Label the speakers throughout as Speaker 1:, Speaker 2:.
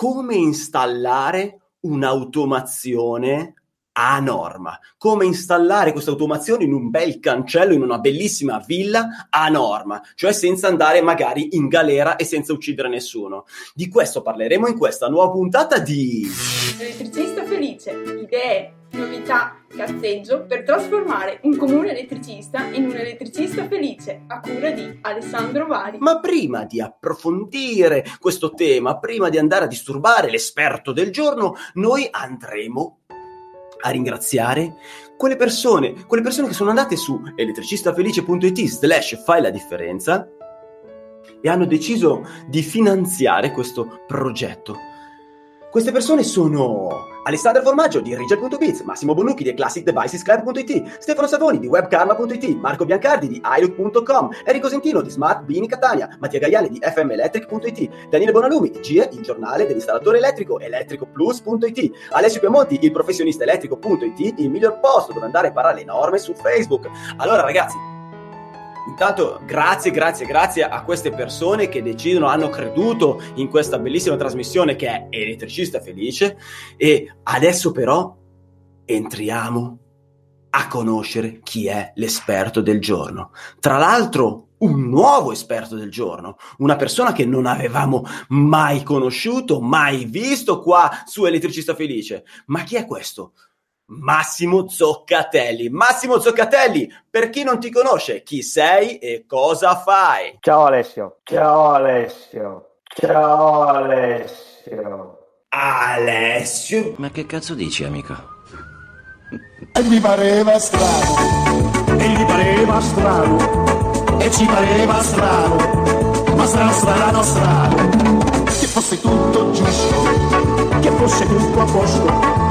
Speaker 1: come installare un'automazione a norma. Come installare questa automazione in un bel cancello, in una bellissima villa a norma, cioè senza andare magari in galera e senza uccidere nessuno. Di questo parleremo in questa nuova puntata di
Speaker 2: Elettricista felice, idee, novità, cazzeggio per trasformare un comune elettricista in un elettricista felice a cura di Alessandro Vari.
Speaker 1: Ma prima di approfondire questo tema, prima di andare a disturbare l'esperto del giorno, noi andremo a ringraziare quelle persone, quelle persone che sono andate su elettricistafelice.it slash fai la differenza e hanno deciso di finanziare questo progetto. Queste persone sono Alessandro Formaggio di Rigel.biz, Massimo Bonucchi di ClassicDevicesClub.it, Stefano Savoni di WebKarma.it, Marco Biancardi di iLook.com, Enrico Sentino di Smart Bini Catania, Mattia Gaiani di FMElectric.it, Daniele Bonalumi di GIE, il giornale dell'installatore elettrico, ElettricoPlus.it, Alessio Piamonti, il professionista elettrico.it, il miglior posto dove andare a imparare le norme su Facebook. Allora ragazzi, Intanto grazie, grazie, grazie a queste persone che decidono, hanno creduto in questa bellissima trasmissione che è Elettricista Felice e adesso però entriamo a conoscere chi è l'esperto del giorno. Tra l'altro un nuovo esperto del giorno, una persona che non avevamo mai conosciuto, mai visto qua su Elettricista Felice. Ma chi è questo? Massimo Zoccatelli. Massimo Zoccatelli, per chi non ti conosce, chi sei e cosa fai?
Speaker 3: Ciao Alessio. Ciao Alessio. Ciao Alessio.
Speaker 1: Alessio?
Speaker 4: Ma che cazzo dici, amico?
Speaker 5: E gli pareva strano, e gli pareva strano, e ci pareva strano, ma strano, strano, strano, che fosse tutto giusto, che fosse tutto a posto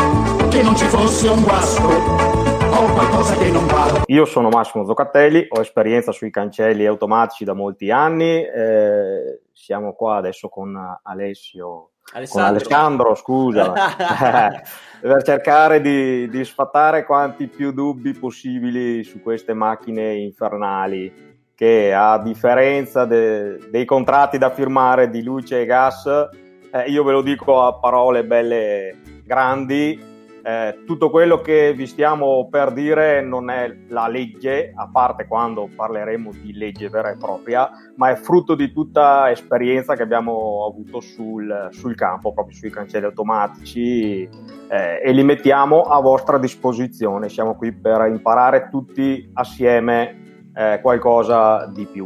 Speaker 5: che non ci fosse un guasto o qualcosa che non va.
Speaker 3: Io sono Massimo Zoccatelli, ho esperienza sui cancelli automatici da molti anni, eh, siamo qua adesso con Alessio. Alessandro. Con Alessandro, scusa, per cercare di, di sfatare quanti più dubbi possibili su queste macchine infernali che a differenza de, dei contratti da firmare di luce e gas, eh, io ve lo dico a parole belle grandi, eh, tutto quello che vi stiamo per dire non è la legge, a parte quando parleremo di legge vera e propria, ma è frutto di tutta esperienza che abbiamo avuto sul, sul campo, proprio sui cancelli automatici eh, e li mettiamo a vostra disposizione. Siamo qui per imparare tutti assieme eh, qualcosa di più.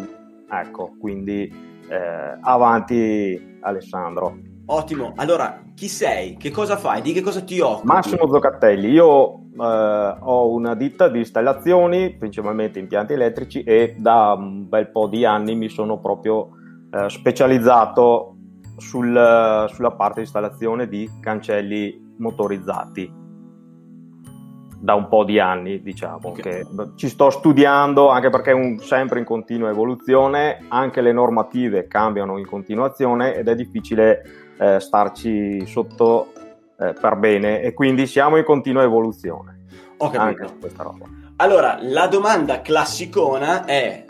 Speaker 3: Ecco, quindi eh, avanti Alessandro.
Speaker 1: Ottimo, allora chi sei? Che cosa fai? Di che cosa ti occupi?
Speaker 3: Massimo Zoccatelli, io eh, ho una ditta di installazioni, principalmente impianti elettrici e da un bel po' di anni mi sono proprio eh, specializzato sul, sulla parte di installazione di cancelli motorizzati da un po' di anni, diciamo, okay. che ci sto studiando anche perché è un, sempre in continua evoluzione, anche le normative cambiano in continuazione ed è difficile eh, starci sotto eh, per bene e quindi siamo in continua evoluzione.
Speaker 1: Ho capito. Anche questa roba. Allora, la domanda classicona è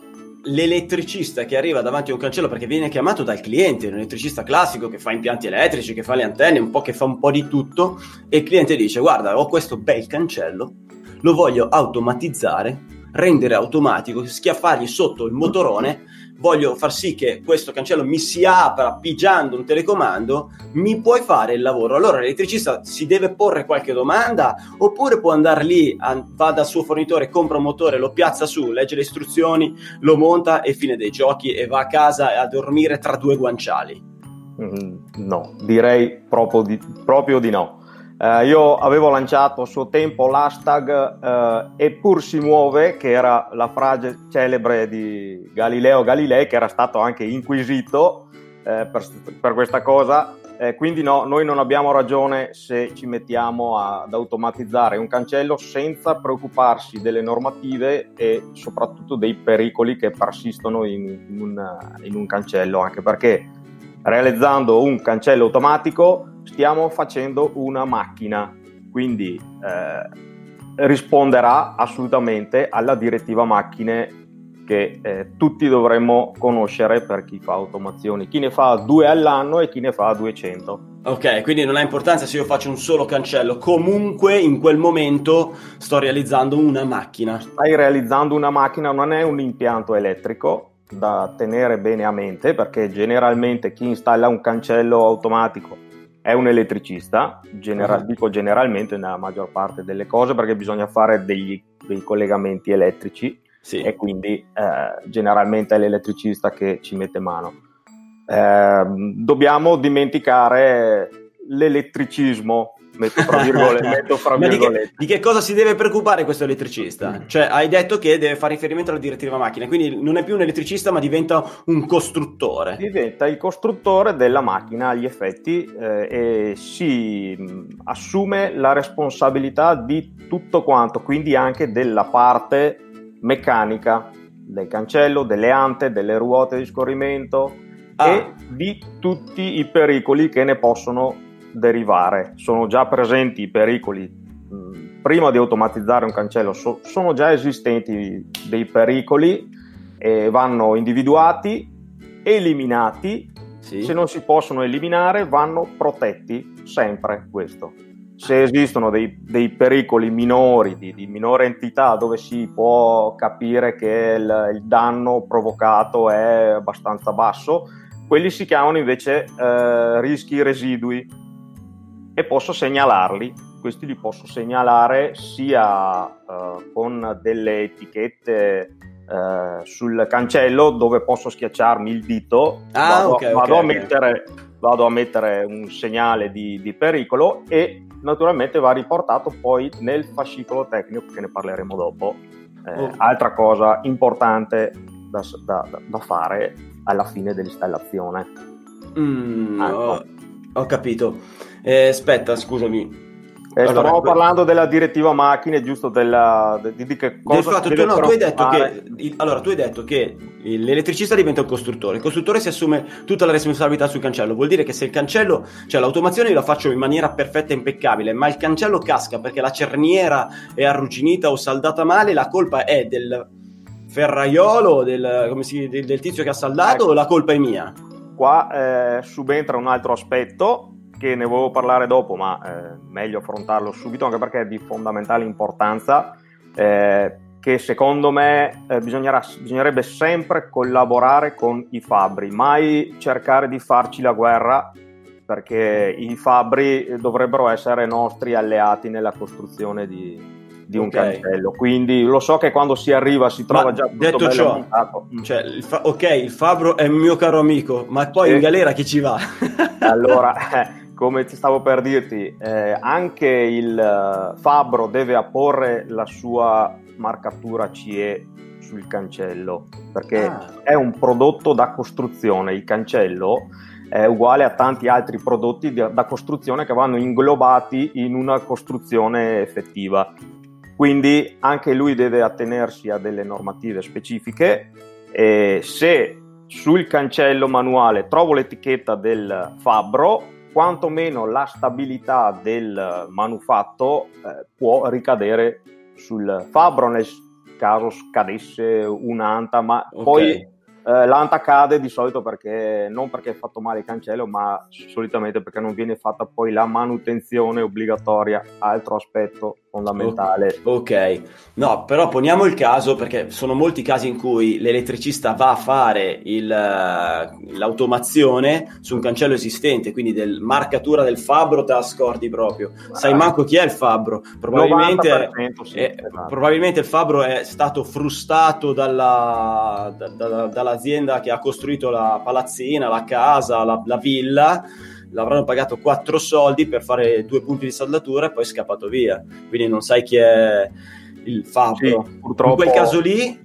Speaker 1: l'elettricista che arriva davanti a un cancello perché viene chiamato dal cliente, un elettricista classico che fa impianti elettrici, che fa le antenne, un po' che fa un po' di tutto e il cliente dice "Guarda, ho questo bel cancello, lo voglio automatizzare, rendere automatico, schiaffargli sotto il motorone voglio far sì che questo cancello mi si apra pigiando un telecomando, mi puoi fare il lavoro. Allora l'elettricista si deve porre qualche domanda oppure può andare lì, va dal suo fornitore, compra un motore, lo piazza su, legge le istruzioni, lo monta e fine dei giochi e va a casa a dormire tra due guanciali.
Speaker 3: Mm, no, direi proprio di, proprio di no. Eh, io avevo lanciato a suo tempo l'hashtag eh, Eppur si muove, che era la frase celebre di Galileo Galilei, che era stato anche inquisito eh, per, per, questa cosa. Eh, quindi no, noi non abbiamo ragione se ci mettiamo a, ad automatizzare un cancello senza preoccuparsi delle normative e soprattutto dei pericoli che persistono in, in, un, in un cancello, anche perché realizzando un cancello automatico stiamo facendo una macchina, quindi eh, risponderà assolutamente alla direttiva macchine che eh, tutti dovremmo conoscere per chi fa automazioni, chi ne fa due all'anno e chi ne fa 200.
Speaker 1: Ok, quindi non ha importanza se io faccio un solo cancello, comunque in quel momento sto realizzando una macchina.
Speaker 3: Stai realizzando una macchina, non è un impianto elettrico da tenere bene a mente perché generalmente chi installa un cancello automatico è un elettricista, genera- uh-huh. dico generalmente nella maggior parte delle cose perché bisogna fare degli, dei collegamenti elettrici sì. e quindi eh, generalmente è l'elettricista che ci mette mano. Eh, dobbiamo dimenticare l'elettricismo metto fra virgolette, metto fra.
Speaker 1: Di, che, di, che, cosa si deve preoccupare questo elettricista? Mm. Cioè, hai detto che deve fare riferimento alla direttiva macchina, quindi non è più un elettricista, ma diventa un costruttore.
Speaker 3: Diventa il costruttore della macchina agli effetti eh, e si mm, assume la responsabilità di tutto quanto, quindi anche della parte meccanica del cancello, delle ante, delle ruote di scorrimento ah. e di tutti i pericoli che ne possono derivare. Sono già presenti i pericoli mh, prima di automatizzare un cancello, so, sono già esistenti dei pericoli e vanno individuati, eliminati. Sì. Se non si possono eliminare, vanno protetti sempre questo. Se esistono dei, dei pericoli minori, di, di, minore entità, dove si può capire che il, il danno provocato è abbastanza basso, quelli si chiamano invece eh, rischi residui e posso segnalarli. Questi li posso segnalare sia eh, con delle etichette eh, sul cancello dove posso schiacciarmi il dito, ah, vado, okay, vado, okay, a mettere, vado, a mettere, un segnale di, di, pericolo e naturalmente va riportato poi nel fascicolo tecnico che ne parleremo dopo. Eh, oh. Altra cosa importante da, da, da, fare alla fine dell'installazione.
Speaker 1: Mm, ecco. ho, ho capito. Eh, aspetta, scusami.
Speaker 3: Eh, allora, stavamo parlando della direttiva macchine, giusto? Della, di, di che cosa
Speaker 1: fatto, tu, no, tu, hai detto che, allora, tu hai detto che l'elettricista diventa il costruttore, il costruttore si assume tutta la responsabilità sul cancello. Vuol dire che se il cancello, cioè l'automazione io la faccio in maniera perfetta e impeccabile, ma il cancello casca perché la cerniera è arrugginita o saldata male, la colpa è del ferraiolo, del, si, del, del tizio che ha saldato ecco. o la colpa è mia?
Speaker 3: Qua eh, subentra un altro aspetto che ne volevo parlare dopo, ma eh, meglio affrontarlo subito, anche perché è di fondamentale importanza, eh, che secondo me eh, bisognerebbe sempre collaborare con i fabbri, mai cercare di farci la guerra, perché i fabbri dovrebbero essere nostri alleati nella costruzione di, di un okay. cancello. Quindi lo so che quando si arriva si trova ma già tutto detto ciò, montato.
Speaker 1: Cioè, il fa- ok, il fabbro è mio caro amico, ma poi sì. in galera chi ci va?
Speaker 3: allora, eh, come ti stavo per dirti, eh, anche il uh, Fabbro deve apporre la sua marcatura CE sul cancello perché ah. è un prodotto da costruzione. Il cancello è uguale a tanti altri prodotti da costruzione che vanno inglobati in una costruzione effettiva. Quindi anche lui deve attenersi a delle normative specifiche e se sul cancello manuale trovo l'etichetta del Fabbro quantomeno la stabilità del manufatto eh, può ricadere sul fabbro nel caso scadesse un'anta, ma okay. poi eh, l'anta cade di solito perché non perché è fatto male il cancello, ma solitamente perché non viene fatta poi la manutenzione obbligatoria, altro aspetto fondamentale.
Speaker 1: Ok, no, però poniamo il caso perché sono molti casi in cui l'elettricista va a fare il, uh, l'automazione su un cancello esistente, quindi del marcatura del fabbro te la scordi proprio. Ah. Sai manco chi è il fabbro? Probabilmente, sì, è, esatto. probabilmente il fabbro è stato frustato dalla, da, da, dall'azienda che ha costruito la palazzina, la casa, la, la villa l'avranno pagato quattro soldi per fare due punti di saldatura e poi è scappato via. Quindi non sai chi è il fabbro. Sì, purtroppo... In quel caso lì,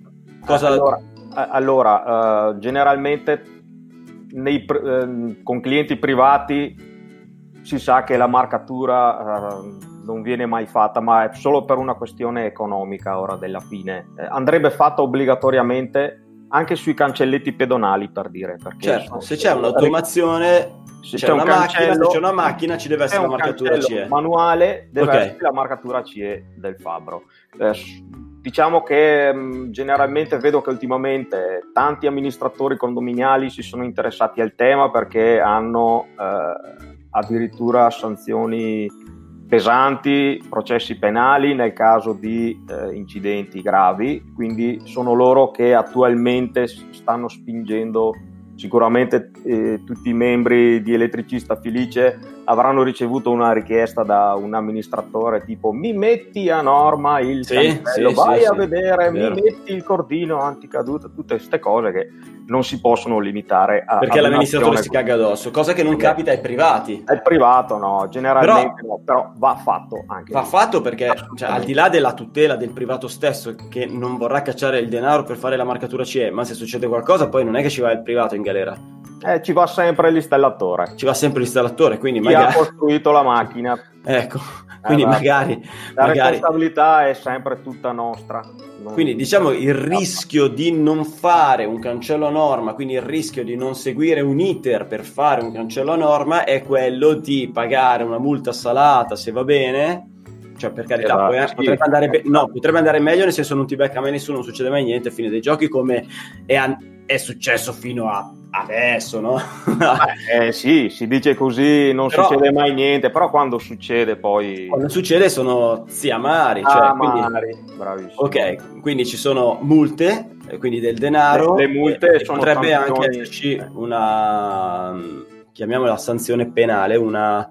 Speaker 1: cosa...
Speaker 3: Allora, allora uh, generalmente nei, uh, con clienti privati si sa che la marcatura uh, non viene mai fatta, ma è solo per una questione economica ora della fine. Eh, andrebbe fatta obbligatoriamente anche sui cancelletti pedonali per dire.
Speaker 1: certo, se c'è un'automazione se c'è, c'è, una macchina, se c'è una macchina ci deve essere la marcatura CE.
Speaker 3: manuale deve okay. essere la marcatura CE del Fabbro. Eh, diciamo che mh, mm, generalmente vedo che ultimamente tanti amministratori condominiali si sono interessati al tema perché hanno eh, addirittura sanzioni pesanti, processi penali nel caso di eh, incidenti gravi, quindi sono loro che attualmente stanno spingendo sicuramente eh, tutti i membri di Elettricista Felice avranno ricevuto una richiesta da un amministratore tipo mi metti a norma il sì, cancello, sì, vai sì, a vedere, mi metti il cordino anticaduto, tutte queste cose che non si possono limitare a...
Speaker 1: Perché l'amministratore si caga addosso, cosa che non perché capita ai privati.
Speaker 3: È privato no, generalmente però, no, però va fatto anche.
Speaker 1: Va fatto perché cioè, al di là della tutela del privato stesso che non vorrà cacciare il denaro per fare la marcatura CE, ma se succede qualcosa poi non è che ci va il privato in galera.
Speaker 3: Eh, ci va sempre l'installatore.
Speaker 1: Ci va sempre l'installatore, quindi
Speaker 3: Chi
Speaker 1: magari...
Speaker 3: ha costruito la macchina.
Speaker 1: ecco, quindi eh, magari...
Speaker 3: La
Speaker 1: magari...
Speaker 3: responsabilità è sempre tutta nostra.
Speaker 1: Non... Quindi diciamo il rischio di non fare un cancello a norma, quindi il rischio di non seguire un iter per fare un cancello a norma è quello di pagare una multa salata se va bene cioè per carità esatto, poi, eh, sì. potrebbe, andare be- no, potrebbe andare meglio nel senso non ti becca mai nessuno non succede mai niente fine dei giochi come è, an- è successo fino a adesso, no?
Speaker 3: eh, sì, si dice così, non però, succede mai niente, però quando succede poi...
Speaker 1: Quando succede sono zia amari, cioè,
Speaker 3: ah, quindi... bravissimo.
Speaker 1: Ok, quindi ci sono multe, quindi del denaro.
Speaker 3: Le, le multe sono
Speaker 1: Potrebbe anche esserci una, chiamiamola sanzione penale, una...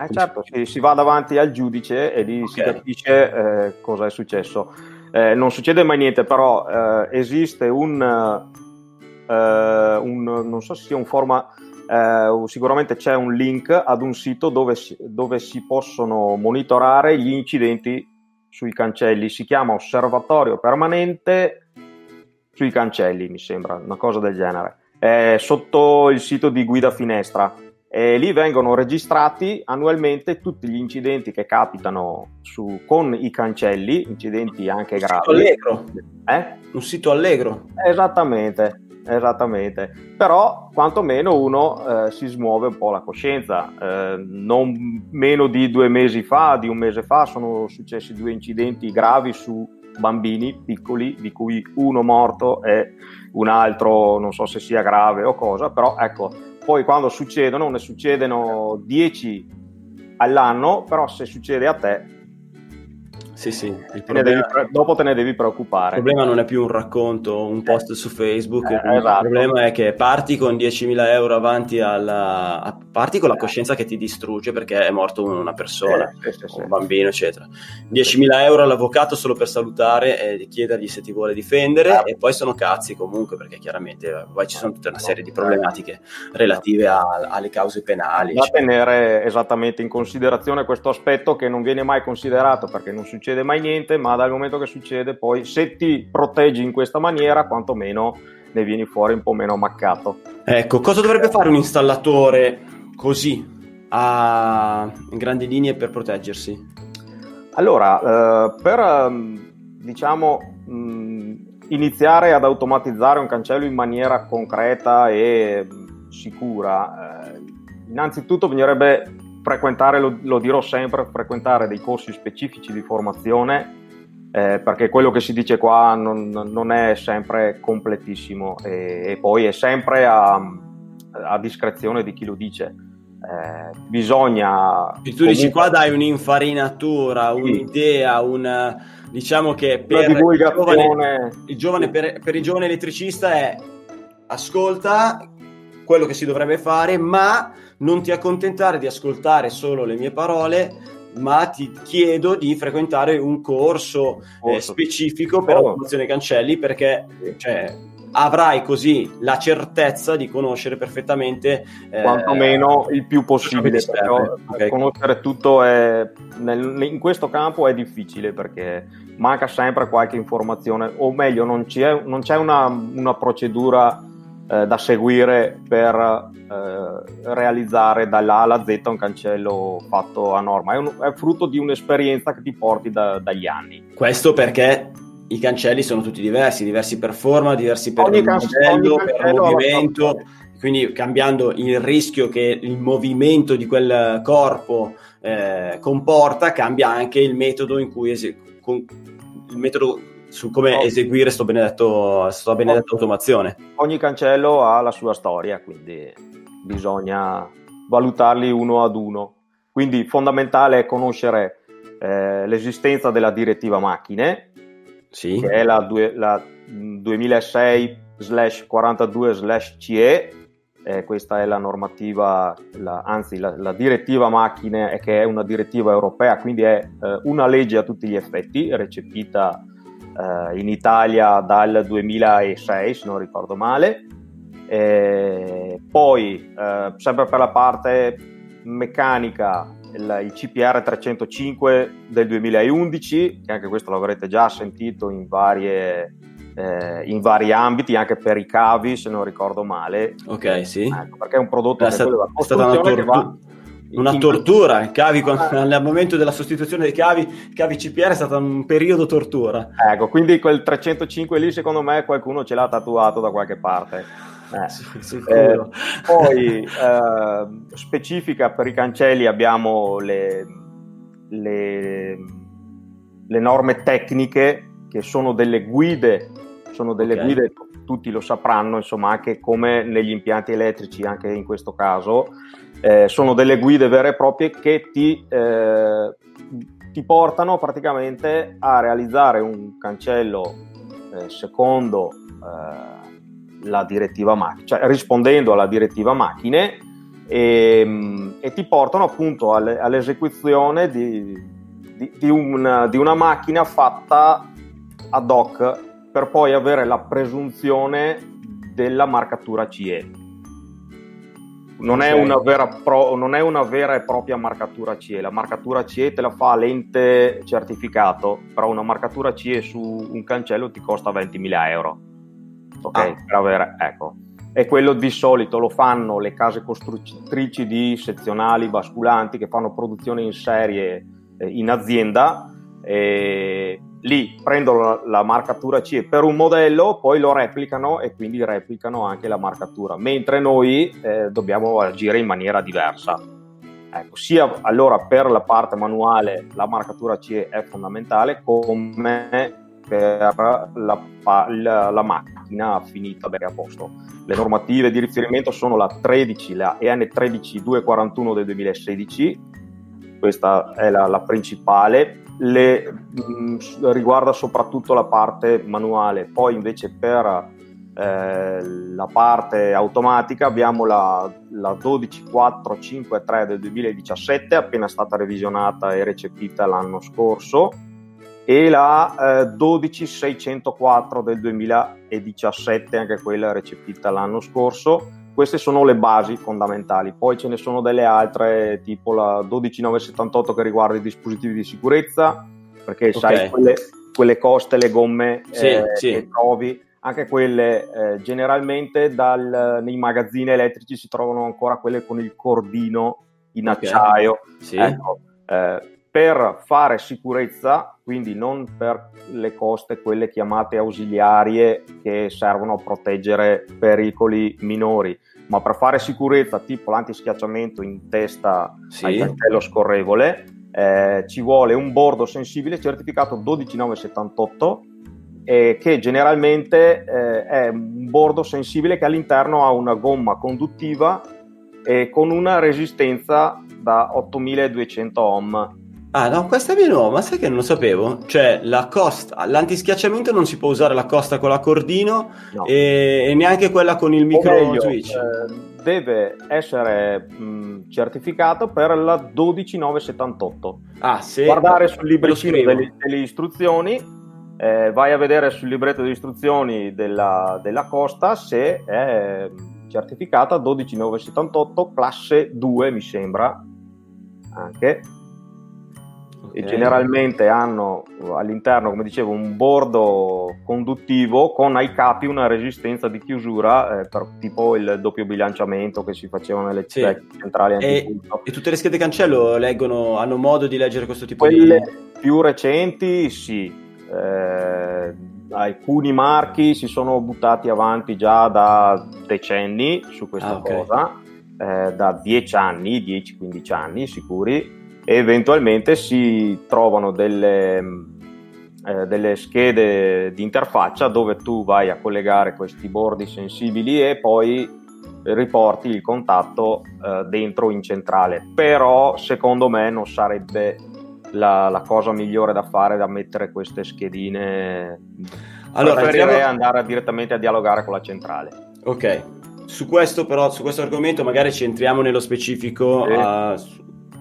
Speaker 3: Eh certo, si, si, va davanti al giudice e lì okay. si capisce eh, cosa è successo. Eh, non succede mai niente, però eh, esiste un eh, un, non so se sia un format, eh, sicuramente c'è un link ad un sito dove si, dove si possono monitorare gli incidenti sui cancelli, si chiama Osservatorio Permanente sui cancelli, mi sembra, una cosa del genere. È sotto il sito di Guida Finestra e lì vengono registrati annualmente tutti gli incidenti che capitano su, con i cancelli, incidenti anche
Speaker 1: un
Speaker 3: gravi.
Speaker 1: Sito allegro.
Speaker 3: Eh?
Speaker 1: Un sito allegro.
Speaker 3: Esattamente. Esattamente, però quantomeno uno eh, si smuove un po' la coscienza. Eh, non meno di due mesi fa, di un mese fa, sono successi due incidenti gravi su bambini piccoli, di cui uno morto e un altro non so se sia grave o cosa, però ecco, poi quando succedono, ne succedono dieci all'anno, però se succede a te
Speaker 1: sì, sì.
Speaker 3: Problema... Devi, dopo te ne devi preoccupare.
Speaker 1: Il problema non è più un racconto, un post su Facebook.
Speaker 3: Eh, esatto.
Speaker 1: Il problema è che parti con 10.000 euro avanti alla. Parti con la coscienza che ti distrugge perché è morto una persona,
Speaker 3: eh, sì, sì,
Speaker 1: un bambino, eccetera. 10.000 euro all'avvocato solo per salutare e chiedergli se ti vuole difendere, eh. e poi sono cazzi comunque perché chiaramente poi ci sono tutta una serie di problematiche relative a, alle cause penali.
Speaker 3: Da tenere esattamente in considerazione questo aspetto che non viene mai considerato perché non succede succede mai niente, ma dal momento che succede, poi se ti proteggi in questa maniera, quantomeno ne vieni fuori un po' meno ammaccato.
Speaker 1: Ecco, cosa dovrebbe fare un installatore così, a... in grandi linee, per proteggersi?
Speaker 3: Allora, eh, per ehm, diciamo mh, iniziare ad automatizzare un cancello in maniera concreta e sicura, eh, innanzitutto bisognerebbe frequentare, lo, lo, dirò sempre, frequentare dei corsi specifici di formazione eh, perché quello che si dice qua non, non è sempre completissimo e, e poi è sempre a, a, discrezione di chi lo dice. Eh, bisogna.
Speaker 1: E tu comunque... dici qua dai un'infarinatura, sì. un'idea, un diciamo che per il giovane, il giovane per, per il giovane elettricista è ascolta quello che si dovrebbe fare, ma non ti accontentare di ascoltare solo le mie parole, ma ti chiedo di frequentare un corso eh, specifico per oh. automazione cancelli perché cioè, avrai così la certezza di conoscere perfettamente
Speaker 3: eh, quantomeno il più possibile okay. conoscere tutto è, nel, in questo campo è difficile perché manca sempre qualche informazione o meglio non c'è, non c'è una, una procedura eh, da seguire per eh, realizzare dall'A alla Z un cancello fatto a norma. È, un, è frutto di un'esperienza che ti porti da, dagli anni.
Speaker 1: Questo perché i cancelli sono tutti diversi, diversi per forma, diversi per ogni modello, per movimento, quindi cambiando il rischio che il movimento di quel corpo eh, comporta, cambia anche il metodo in cui ese- il metodo su come oh. eseguire sto benedetto, sto benedetta oh. automazione.
Speaker 3: Ogni cancello ha la sua storia, quindi bisogna, valutarli uno ad uno. Quindi fondamentale è conoscere eh, l'esistenza della direttiva macchine, sì. che è la, la 2006-42-CE, eh, questa è la normativa, la, anzi la, la, direttiva macchine, che è una direttiva europea, quindi è eh, una legge a tutti gli effetti, recepita eh, in Italia dal 2006, se non ricordo male. poi, eh, sempre per la parte meccanica, il, il, CPR 305 del 2011, che anche questo l'avrete già sentito in, varie, eh, in vari ambiti, anche per i cavi, se non ricordo male.
Speaker 1: Ok, sì.
Speaker 3: Ecco, perché è un prodotto è,
Speaker 1: sta- è stata una, tor- una tortura. I cavi, ah. al momento della sostituzione dei cavi, cavi CPR è stato un periodo tortura.
Speaker 3: Ecco, quindi quel 305 lì, secondo me, qualcuno ce l'ha tatuato da qualche parte. Eh, eh, poi eh, specifica per i cancelli abbiamo le, le, le, norme tecniche che sono delle guide, sono delle okay. guide, tutti lo sapranno, insomma, anche come negli impianti elettrici, anche in questo caso, eh, sono delle guide vere e proprie che ti, eh, ti portano praticamente a realizzare un cancello eh, secondo la direttiva macchine, cioè rispondendo alla direttiva macchine e, ehm, e ti portano appunto alle, all'esecuzione di, di, di, un, di una macchina fatta ad hoc per poi avere la presunzione della marcatura CE. Non è, pro, non è, una vera e propria marcatura CE, la marcatura CE te la fa l'ente certificato, però una marcatura CE su un cancello ti costa 20.000 euro ok? Ah. Per avere, ecco. E quello di solito lo fanno le case costruttrici di sezionali basculanti che fanno produzione in serie eh, in azienda. E lì prendono la, marcatura CE per un modello, poi lo replicano e quindi replicano anche la marcatura, mentre noi eh, dobbiamo agire in maniera diversa. Ecco, sia allora per la parte manuale la marcatura CE è fondamentale, come per la, la, la macchina finita bene a posto. Le normative di riferimento sono la 13, la EN 13241 del 2016, questa è la, la principale, le, mh, riguarda soprattutto la parte manuale, poi invece per eh, la parte automatica abbiamo la, la 12453 del 2017, appena stata revisionata e recepita l'anno scorso, e la eh, 12604 del 2017, anche quella recepita l'anno scorso. Queste sono le basi fondamentali, poi ce ne sono delle altre, tipo la 12978 che riguarda i dispositivi di sicurezza, perché okay. sai, quelle, quelle, coste, le gomme sì, eh, sì. che trovi, anche quelle eh, generalmente dal, nei magazzini elettrici si trovano ancora quelle con il cordino in okay. acciaio. Sì. Ecco, eh, per fare sicurezza, quindi non per le coste, quelle chiamate ausiliarie che servono a proteggere pericoli minori, ma per fare sicurezza tipo l'antischiacciamento in testa sì. al cartello scorrevole, eh, ci vuole un bordo sensibile certificato 12978 eh, che generalmente eh, è un bordo sensibile che all'interno ha una gomma conduttiva con una resistenza da 8200 ohm
Speaker 1: Ah, no, questa è nuova, ma sai che non lo sapevo? Cioè, la costa, l'antischiacciamento non si può usare la costa con l'accordino no. e, e, neanche quella con il micro meglio, switch.
Speaker 3: Eh, deve essere mh, certificato per la 12978.
Speaker 1: Ah, sì.
Speaker 3: Guardare sul librettino delle, delle, istruzioni, eh, vai a vedere sul libretto di istruzioni della, della costa se è certificata 12978 classe 2, mi sembra, anche Okay. E generalmente hanno all'interno, come dicevo, un bordo conduttivo con ai capi una resistenza di chiusura, eh, per, tipo il doppio bilanciamento che si faceva nelle sì. centrali
Speaker 1: e, e, tutte le schede cancello leggono, hanno modo di leggere questo tipo
Speaker 3: Quelle
Speaker 1: di...
Speaker 3: più recenti, sì. Eh, alcuni marchi si sono buttati avanti già da decenni su questa ah, okay. cosa, eh, da 10 anni, 10-15 anni sicuri e eventualmente si trovano delle, eh, delle schede di interfaccia dove tu vai a collegare questi bordi sensibili e poi riporti il contatto eh, dentro in centrale. Però secondo me non sarebbe la, la, cosa migliore da fare da mettere queste schedine. Allora, preferirei andare direttamente a dialogare con la centrale.
Speaker 1: Ok, su questo però, su questo argomento magari ci entriamo nello specifico sì. uh,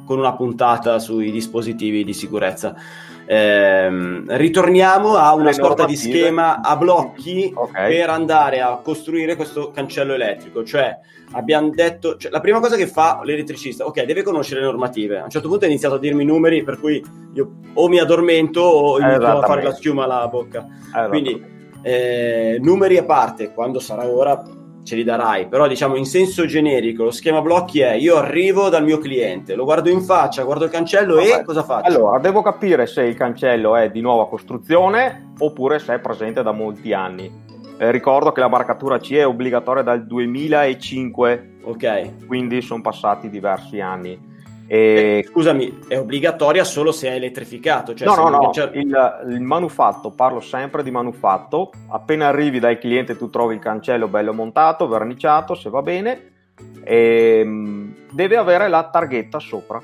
Speaker 1: con una puntata sui dispositivi di sicurezza. Eh, ritorniamo a una sorta di schema a blocchi okay. per andare a costruire questo cancello elettrico, cioè abbiamo detto, cioè, la prima cosa che fa l'elettricista, ok, deve conoscere le normative. A un certo punto ha iniziato a dirmi i numeri, per cui io o mi addormento o inizio a fare la schiuma alla bocca. Quindi, eh, numeri a parte, quando sarà ora ce li darai, però diciamo in senso generico lo schema blocchi è io arrivo dal mio cliente, lo guardo in faccia, guardo il cancello Vabbè. e cosa faccio?
Speaker 3: Allora, devo capire se il cancello è di nuova costruzione oppure se è presente da molti anni. Eh, ricordo che la marcatura C è obbligatoria dal 2005,
Speaker 1: ok,
Speaker 3: quindi sono passati diversi anni.
Speaker 1: E... Eh, scusami, è obbligatoria solo se è elettrificato? Cioè
Speaker 3: no, no, no, il, il, manufatto, parlo sempre di manufatto, appena arrivi dal cliente tu trovi il cancello bello montato, verniciato, se va bene, e ehm, deve avere la targhetta sopra,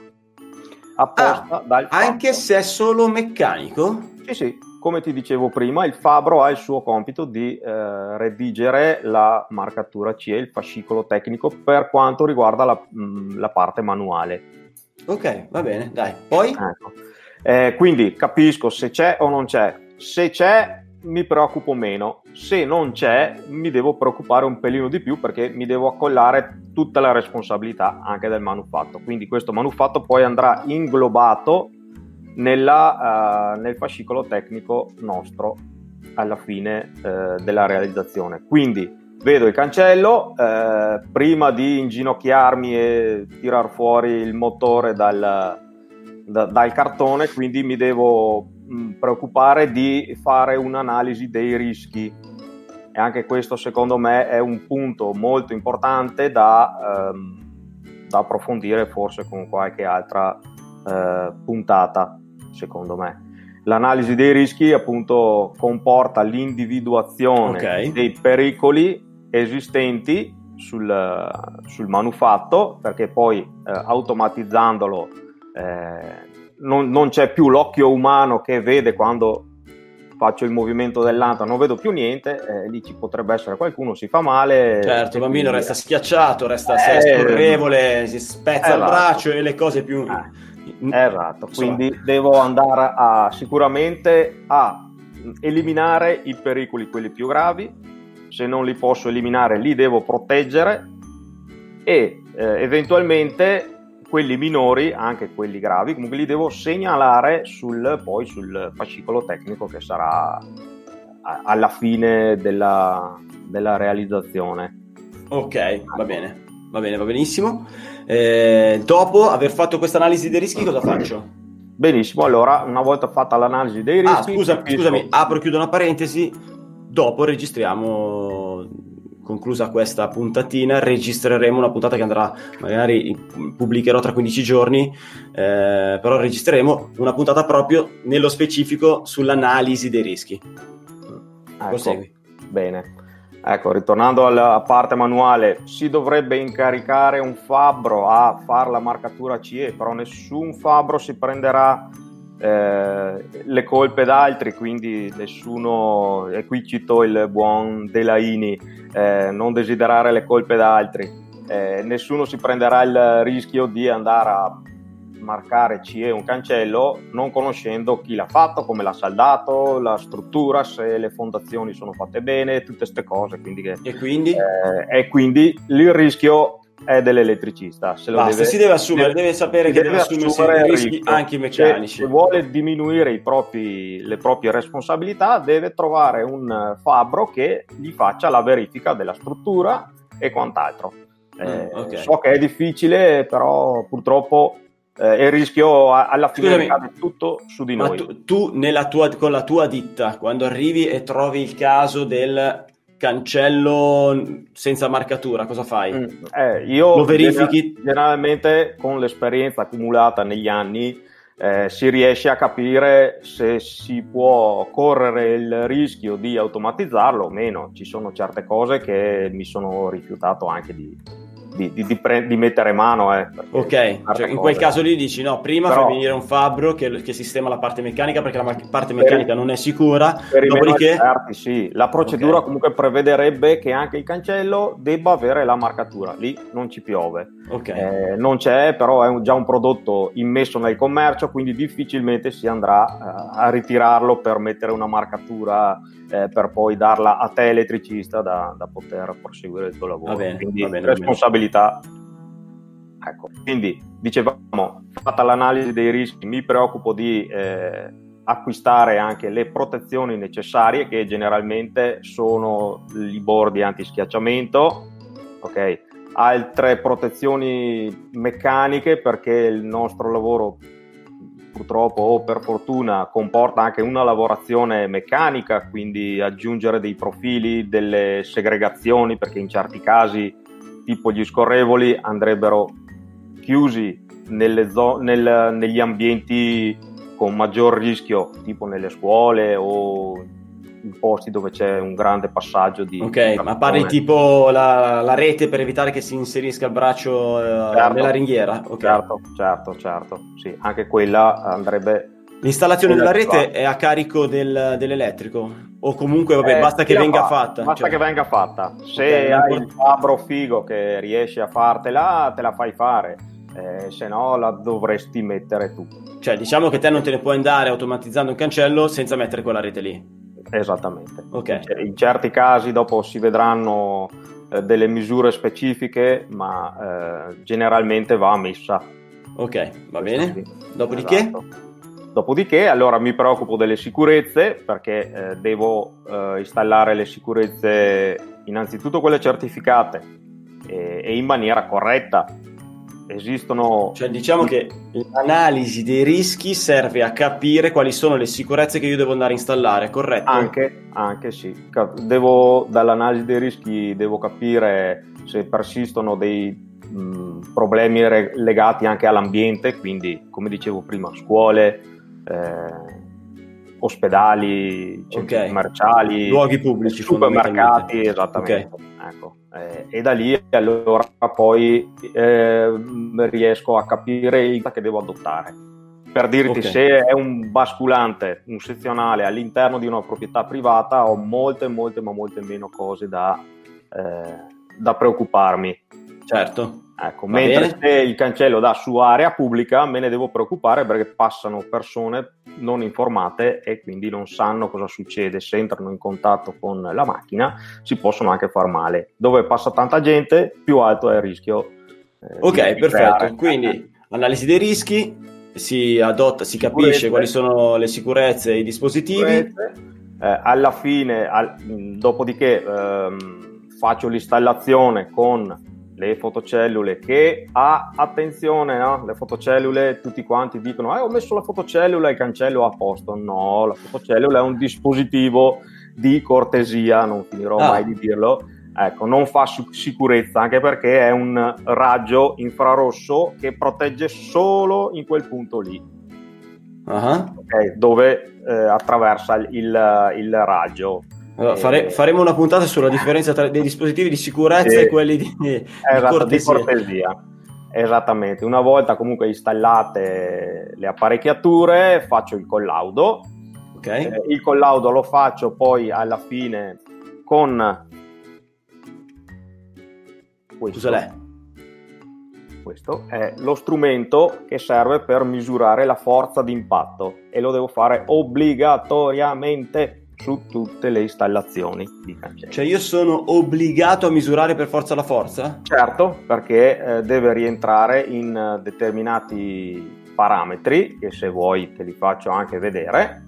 Speaker 1: apposta ah, dal Anche fatto. se è solo meccanico?
Speaker 3: Sì, sì, come ti dicevo prima, il fabbro ha il suo compito di eh, redigere la marcatura CE, il fascicolo tecnico, per quanto riguarda la, mh, mm, la parte manuale
Speaker 1: Ok, va bene, dai. Poi?
Speaker 3: Ecco. Eh, quindi capisco se c'è o non c'è. Se c'è mi preoccupo meno, se non c'è mi devo preoccupare un pelino di più perché mi devo accollare tutta la responsabilità anche del manufatto. Quindi questo manufatto poi andrà inglobato nella, uh, nel fascicolo tecnico nostro alla fine uh, della realizzazione. Quindi vedo il cancello, eh, prima di inginocchiarmi e tirar fuori il motore dal, da, dal cartone, quindi mi devo mh, mm, preoccupare di fare un'analisi dei rischi. E anche questo secondo me è un punto molto importante da, ehm, da approfondire forse con qualche altra eh, puntata, secondo me. L'analisi dei rischi appunto comporta l'individuazione okay. dei pericoli esistenti sul, sul manufatto perché poi eh, automatizzandolo eh, non, non, c'è più l'occhio umano che vede quando faccio il movimento dell'anta, non vedo più niente, eh, lì ci potrebbe essere qualcuno, si fa male.
Speaker 1: Certo, il bambino quindi... resta schiacciato, resta eh, scorrevole, si spezza il braccio e le cose più...
Speaker 3: Eh, esatto, quindi devo andare a sicuramente a eliminare i pericoli, quelli più gravi, se non li posso eliminare li devo proteggere e eh, eventualmente quelli minori, anche quelli gravi, comunque li devo segnalare sul, poi sul fascicolo tecnico che sarà alla fine della, della realizzazione.
Speaker 1: Ok, va bene, va bene, va benissimo. Eh, dopo aver fatto questa analisi dei rischi, cosa faccio?
Speaker 3: Benissimo, allora una volta fatta l'analisi dei ah, rischi...
Speaker 1: Ah, scusa, scusami, apro e chiudo una parentesi dopo registriamo conclusa questa puntatina registreremo una puntata che andrà magari pubblicherò tra 15 giorni eh, però registreremo una puntata proprio nello specifico sull'analisi dei rischi.
Speaker 3: Ecco, Prosegui. bene. Ecco ritornando alla parte manuale si dovrebbe incaricare un fabbro a fare la marcatura CE però nessun fabbro si prenderà eh, le colpe d'altri, quindi nessuno, e qui cito il buon Delaini, eh, non desiderare le colpe d'altri, eh, nessuno si prenderà il rischio di andare a marcare CE un cancello non conoscendo chi l'ha fatto, come l'ha saldato, la struttura, se le fondazioni sono fatte bene, tutte queste cose. Quindi che,
Speaker 1: e, quindi?
Speaker 3: Eh, e quindi il rischio è dell'elettricista.
Speaker 1: Se Basta, deve, si deve assumere, deve, deve sapere che deve, deve assumere rischi anche i meccanici.
Speaker 3: Se vuole diminuire propri, le proprie responsabilità, deve trovare un fabbro che gli faccia la verifica della struttura e quant'altro. Mm, eh, okay. So che è difficile, però purtroppo eh, il rischio alla fine Scusami, cade tutto su di noi.
Speaker 1: tu, tu tua, con la tua ditta, quando arrivi e trovi il caso del cancello senza marcatura, cosa fai? Mm,
Speaker 3: eh, io lo verifichi? Generalmente con l'esperienza accumulata negli anni eh, si riesce a capire se si può correre il rischio di automatizzarlo o meno. Ci sono certe cose che mi sono rifiutato anche di, di, di, di, pre- di mettere mano. Eh,
Speaker 1: ok, cioè, in quel caso lì dici no, prima Però, fai venire un fabbro che, che, sistema la parte meccanica perché la parte meccanica non è sicura.
Speaker 3: Per dopodiché... Esperti, sì. La procedura okay. comunque prevederebbe che anche il cancello debba avere la marcatura. Lì non ci piove.
Speaker 1: Okay.
Speaker 3: Eh, non c'è, però è un, già un prodotto immesso nel commercio, quindi difficilmente si andrà uh, a ritirarlo per mettere una marcatura eh, per poi darla a te elettricista da, da poter proseguire il tuo lavoro.
Speaker 1: Bene,
Speaker 3: quindi
Speaker 1: bene,
Speaker 3: responsabilità. Ecco, quindi dicevamo, fatta l'analisi dei rischi, mi preoccupo di eh, acquistare anche le protezioni necessarie che generalmente sono i bordi anti-schiacciamento, ok? Altre protezioni meccaniche perché il nostro lavoro purtroppo o per fortuna comporta anche una lavorazione meccanica, quindi aggiungere dei profili, delle segregazioni, perché in certi casi, tipo gli scorrevoli, andrebbero chiusi zo- nel, negli ambienti con maggior rischio, tipo nelle scuole o in posti dove c'è un grande passaggio di...
Speaker 1: Ok, ma parli tipo la, la, rete per evitare che si inserisca il braccio eh, certo, nella ringhiera? Okay.
Speaker 3: Certo, certo, certo, sì, anche quella andrebbe...
Speaker 1: L'installazione della rete è a carico del, dell'elettrico? O comunque vabbè, eh, basta che venga fa, fatta?
Speaker 3: Basta cioè... che venga fatta. Se hai il fabbro figo che riesci a fartela, te la fai fare. Eh, se no la dovresti mettere tu.
Speaker 1: Cioè, diciamo che te non te ne puoi andare automatizzando un cancello senza mettere quella rete lì.
Speaker 3: Esattamente.
Speaker 1: Okay.
Speaker 3: In certi casi dopo si vedranno eh, delle misure specifiche, ma eh, generalmente va messa.
Speaker 1: Ok, va bene. Dopodiché? Esatto.
Speaker 3: Dopodiché, allora mi preoccupo delle sicurezze perché eh, devo eh, installare le sicurezze innanzitutto quelle certificate e, e in maniera corretta esistono...
Speaker 1: Cioè diciamo che l'analisi dei rischi serve a capire quali sono le sicurezze che io devo andare a installare, corretto?
Speaker 3: Anche, anche sì. Devo, dall'analisi dei rischi devo capire se persistono dei mh, problemi re- legati anche all'ambiente, quindi come dicevo prima, scuole, eh, ospedali, centri okay. commerciali,
Speaker 1: luoghi pubblici,
Speaker 3: supermercati, esattamente. Okay. Ecco. Eh, e da lì allora poi eh, riesco a capire il che devo adottare. Per dirti, okay. se è un basculante, un sezionale all'interno di una proprietà privata, ho molte, molte, ma molte meno cose da, eh, da preoccuparmi.
Speaker 1: Certo.
Speaker 3: Ecco, mentre se il cancello da su area pubblica me ne devo preoccupare perché passano persone non informate e quindi non sanno cosa succede. Se entrano in contatto con la macchina si possono anche far male. Dove passa tanta gente, più alto è il rischio.
Speaker 1: Eh, ok, perfetto. Creare. Quindi analisi dei rischi, si adotta, si capisce quali sono le sicurezze e i dispositivi.
Speaker 3: Eh, alla fine, al, dopodiché ehm, faccio l'installazione con le fotocellule che ha attenzione no? le fotocellule tutti quanti dicono eh, ho messo la fotocellula e il cancello a posto no la fotocellula è un dispositivo di cortesia non finirò ah. mai di dirlo ecco non fa sicurezza anche perché è un raggio infrarosso che protegge solo in quel punto lì
Speaker 1: uh-huh.
Speaker 3: okay, dove eh, attraversa il, il raggio
Speaker 1: allora, fare, faremo una puntata sulla differenza tra dei dispositivi di sicurezza e quelli di,
Speaker 3: di, cortesia. di cortesia. Esattamente, una volta comunque installate le apparecchiature faccio il collaudo.
Speaker 1: Okay.
Speaker 3: Eh, il collaudo lo faccio poi alla fine con
Speaker 1: questo.
Speaker 3: Questo è lo strumento che serve per misurare la forza d'impatto e lo devo fare obbligatoriamente su tutte le installazioni di cancelli.
Speaker 1: Cioè io sono obbligato a misurare per forza la forza?
Speaker 3: Certo, perché eh, deve rientrare in uh, determinati parametri, che se vuoi te li faccio anche vedere.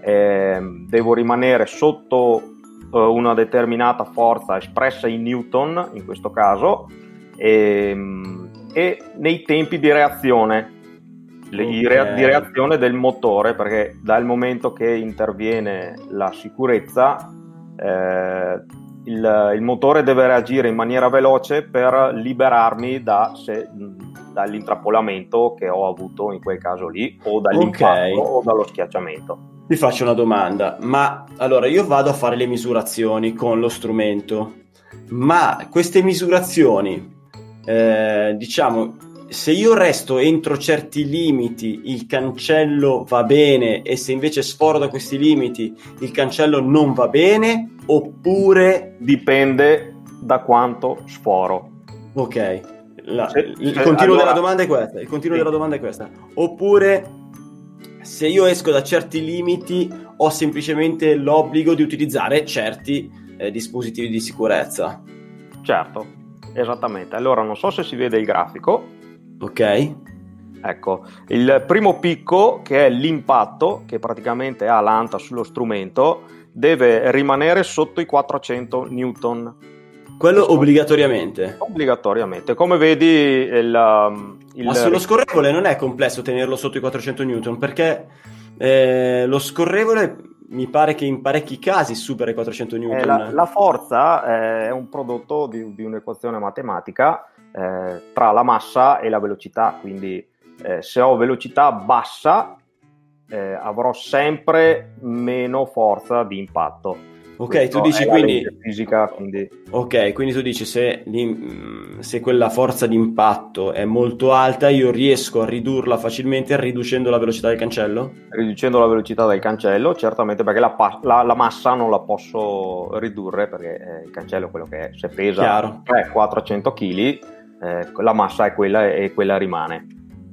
Speaker 3: Eh, devo rimanere sotto uh, una determinata forza espressa in newton, in questo caso, e, ehm, e nei tempi di reazione okay. rea- di reazione del motore, perché dal momento che interviene la sicurezza, eh, il, il, motore deve reagire in maniera veloce per liberarmi da, se, dall'intrappolamento che ho avuto in quel caso lì, o dall'impatto okay. o dallo schiacciamento.
Speaker 1: Vi faccio una domanda, ma allora io vado a fare le misurazioni con lo strumento, ma queste misurazioni, eh, diciamo, se io resto entro certi limiti, il cancello va bene e se invece sforo da questi limiti, il cancello non va bene, oppure...
Speaker 3: Dipende da quanto sforo.
Speaker 1: Ok, La, se, il se, continuo allora... della domanda è questa, il continuo sì. della domanda è questa. Oppure se io esco da certi limiti ho semplicemente l'obbligo di utilizzare certi eh, dispositivi di sicurezza.
Speaker 3: Certo, esattamente. Allora non so se si vede il grafico,
Speaker 1: Ok.
Speaker 3: Ecco, il primo picco che è l'impatto, che praticamente ha l'anta sullo strumento, deve rimanere sotto i 400 newton.
Speaker 1: Quello Questo obbligatoriamente?
Speaker 3: Obbligatoriamente. Come vedi il... Um,
Speaker 1: il... Ma sullo scorrevole non è complesso tenerlo sotto i 400 newton perché eh, lo scorrevole mi pare che in parecchi casi supera i 400 newton.
Speaker 3: Eh, la, la, forza è un prodotto di, di un'equazione matematica eh, tra la massa e la velocità, quindi eh, se ho velocità bassa eh, avrò sempre meno forza di impatto.
Speaker 1: Ok, Questo tu dici quindi...
Speaker 3: Fisica, quindi...
Speaker 1: Ok, quindi tu dici se, se, quella forza di impatto è molto alta, io riesco a ridurla facilmente riducendo la velocità del cancello?
Speaker 3: Riducendo la velocità del cancello, certamente perché la, la, la massa non la posso ridurre perché eh, il cancello è quello che è. Se pesa 300-400 kg, eh, la massa è quella e quella rimane.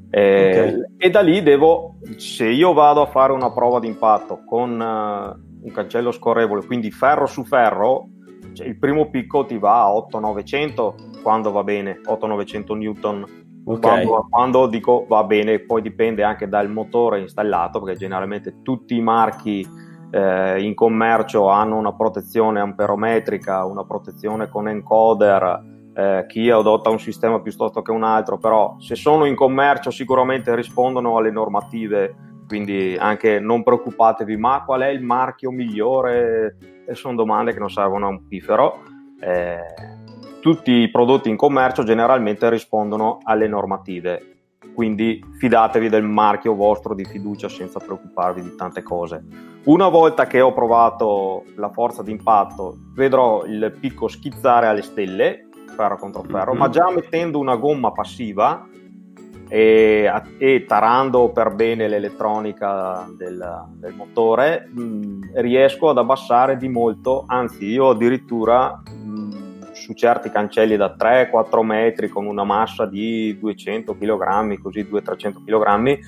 Speaker 3: Eh, okay. E da lì devo, se io vado a fare una prova di impatto con uh, un cancello scorrevole, quindi ferro su ferro, cioè il primo picco ti va a 8-900 quando va bene, 8-900 newton. Okay. Quando, quando, dico va bene, poi dipende anche dal motore installato, perché generalmente tutti i marchi eh, in commercio hanno una protezione amperometrica, una protezione con encoder, eh, chi adotta un sistema piuttosto che un altro, però se sono in commercio sicuramente rispondono alle normative, quindi anche non preoccupatevi, ma qual è il marchio migliore? E sono domande che non servono a un pifero. Eh, tutti i prodotti in commercio generalmente rispondono alle normative, quindi fidatevi del marchio vostro di fiducia senza preoccuparvi di tante cose. Una volta che ho provato la forza d'impatto, vedrò il picco schizzare alle stelle ferro contro ferro, mm-hmm. ma già mettendo una gomma passiva e, e tarando per bene l'elettronica del, del motore, mh, mm, riesco ad abbassare di molto, anzi io addirittura mh, mm, su certi cancelli da 3-4 metri con una massa di 200 kg, così 200-300 kg,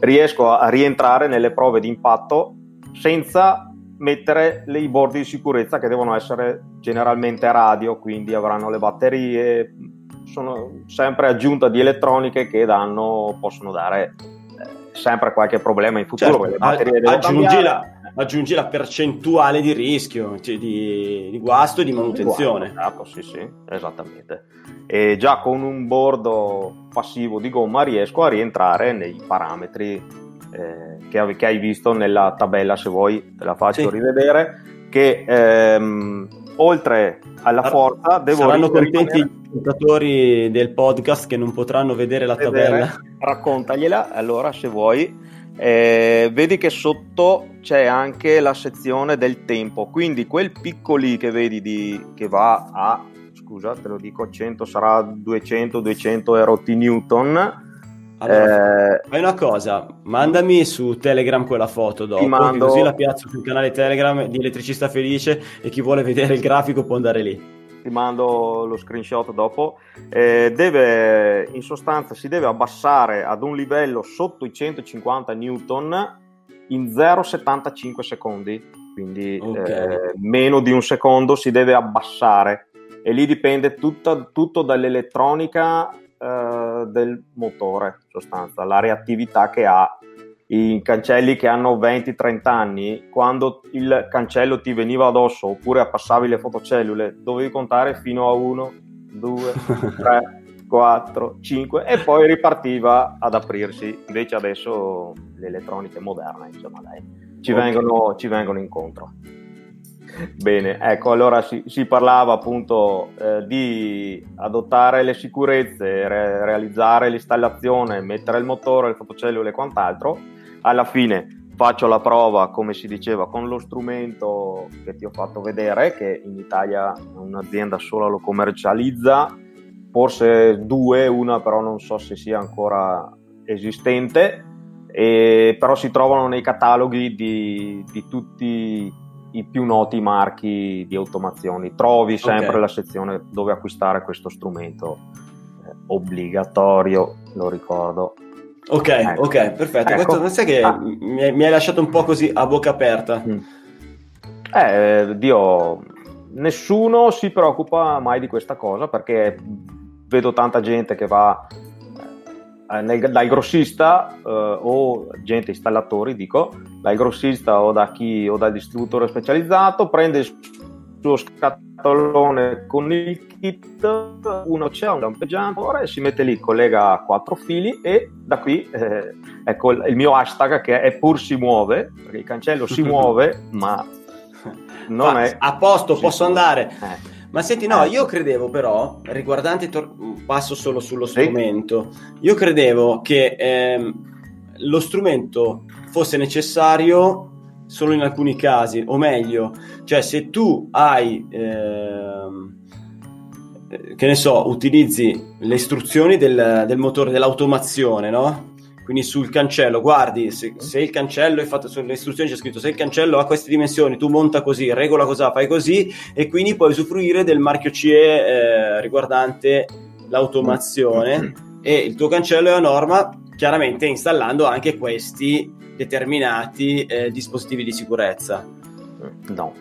Speaker 3: riesco a rientrare nelle prove di impatto senza mettere i bordi di sicurezza che devono essere generalmente radio, quindi avranno le batterie, sono sempre aggiunta di elettroniche che danno, possono dare eh, sempre qualche problema in futuro.
Speaker 1: Certo, aggiungi, la, aggiungi, la, percentuale di rischio, cioè di, di, guasto e di manutenzione.
Speaker 3: Esatto, sì, sì, esattamente. E già con un bordo passivo di gomma riesco a rientrare nei parametri eh, che, che, hai visto nella tabella, se vuoi te la faccio sì. rivedere, che ehm, oltre alla forza devo...
Speaker 1: Saranno contenti gli ascoltatori del podcast che non potranno vedere la vedere, tabella.
Speaker 3: Raccontagliela, allora se vuoi. Eh, vedi che sotto c'è anche la sezione del tempo, quindi quel piccoli che vedi di, che va a, scusa te lo dico, 100 sarà 200-200 erotti newton,
Speaker 1: allora, eh, fai una cosa, mandami su Telegram quella foto dopo, mando... così la piazzo sul canale Telegram di Elettricista Felice e chi vuole vedere il grafico può andare lì.
Speaker 3: Ti mando lo screenshot dopo. Eh, deve, in sostanza, si deve abbassare ad un livello sotto i 150 newton in 0,75 secondi, quindi okay. eh, meno di un secondo si deve abbassare e lì dipende tutta, tutto dall'elettronica eh, del motore, in sostanza, la reattività che ha. I cancelli che hanno 20-30 anni, quando il cancello ti veniva addosso oppure appassavi le fotocellule, dovevi contare fino a 1, 2, 3, 4, 5 e poi ripartiva ad aprirsi. Invece adesso le elettroniche moderne, insomma, dai, ci, okay. vengono, ci vengono incontro. Bene, ecco, allora si, si parlava appunto eh, di adottare le sicurezze, re- realizzare l'installazione, mettere il motore, il fotocellule e quant'altro. Alla fine faccio la prova, come si diceva, con lo strumento che ti ho fatto vedere, che in Italia un'azienda sola lo commercializza, forse due, una però non so se sia ancora esistente, e, però si trovano nei cataloghi di, di tutti i più noti marchi di automazioni. Trovi sempre okay. la sezione dove acquistare questo strumento eh, obbligatorio, lo ricordo.
Speaker 1: Ok, ecco. ok, perfetto. Ecco. Questo, non sai che ah. mi, mi, hai lasciato un po' così a bocca aperta. Mm.
Speaker 3: Eh, Dio, nessuno si preoccupa mai di questa cosa perché vedo tanta gente che va nel, dal grossista eh, o gente installatori dico dal grossista o da chi o dal distributore specializzato prende il suo scatolone con il kit uno c'è un lampeggiatore si mette lì collega quattro fili e da qui eh, ecco il, mio hashtag che è pur si muove perché il cancello si muove ma non Ma, è
Speaker 1: a posto posso andare. Eh ma senti, no, io credevo però, riguardante, tor- passo solo sullo strumento, io credevo che ehm, lo strumento fosse necessario solo in alcuni casi, o meglio, cioè se tu hai, ehm, che ne so, utilizzi le istruzioni del, del motore, dell'automazione, no? Quindi sul cancello, guardi, se, se, il cancello è fatto sulle istruzioni c'è scritto se il cancello ha queste dimensioni, tu monta così, regola cosa, fai così e quindi puoi usufruire del marchio CE eh, riguardante l'automazione e il tuo cancello è a norma, chiaramente installando anche questi determinati eh, dispositivi di sicurezza.
Speaker 3: No,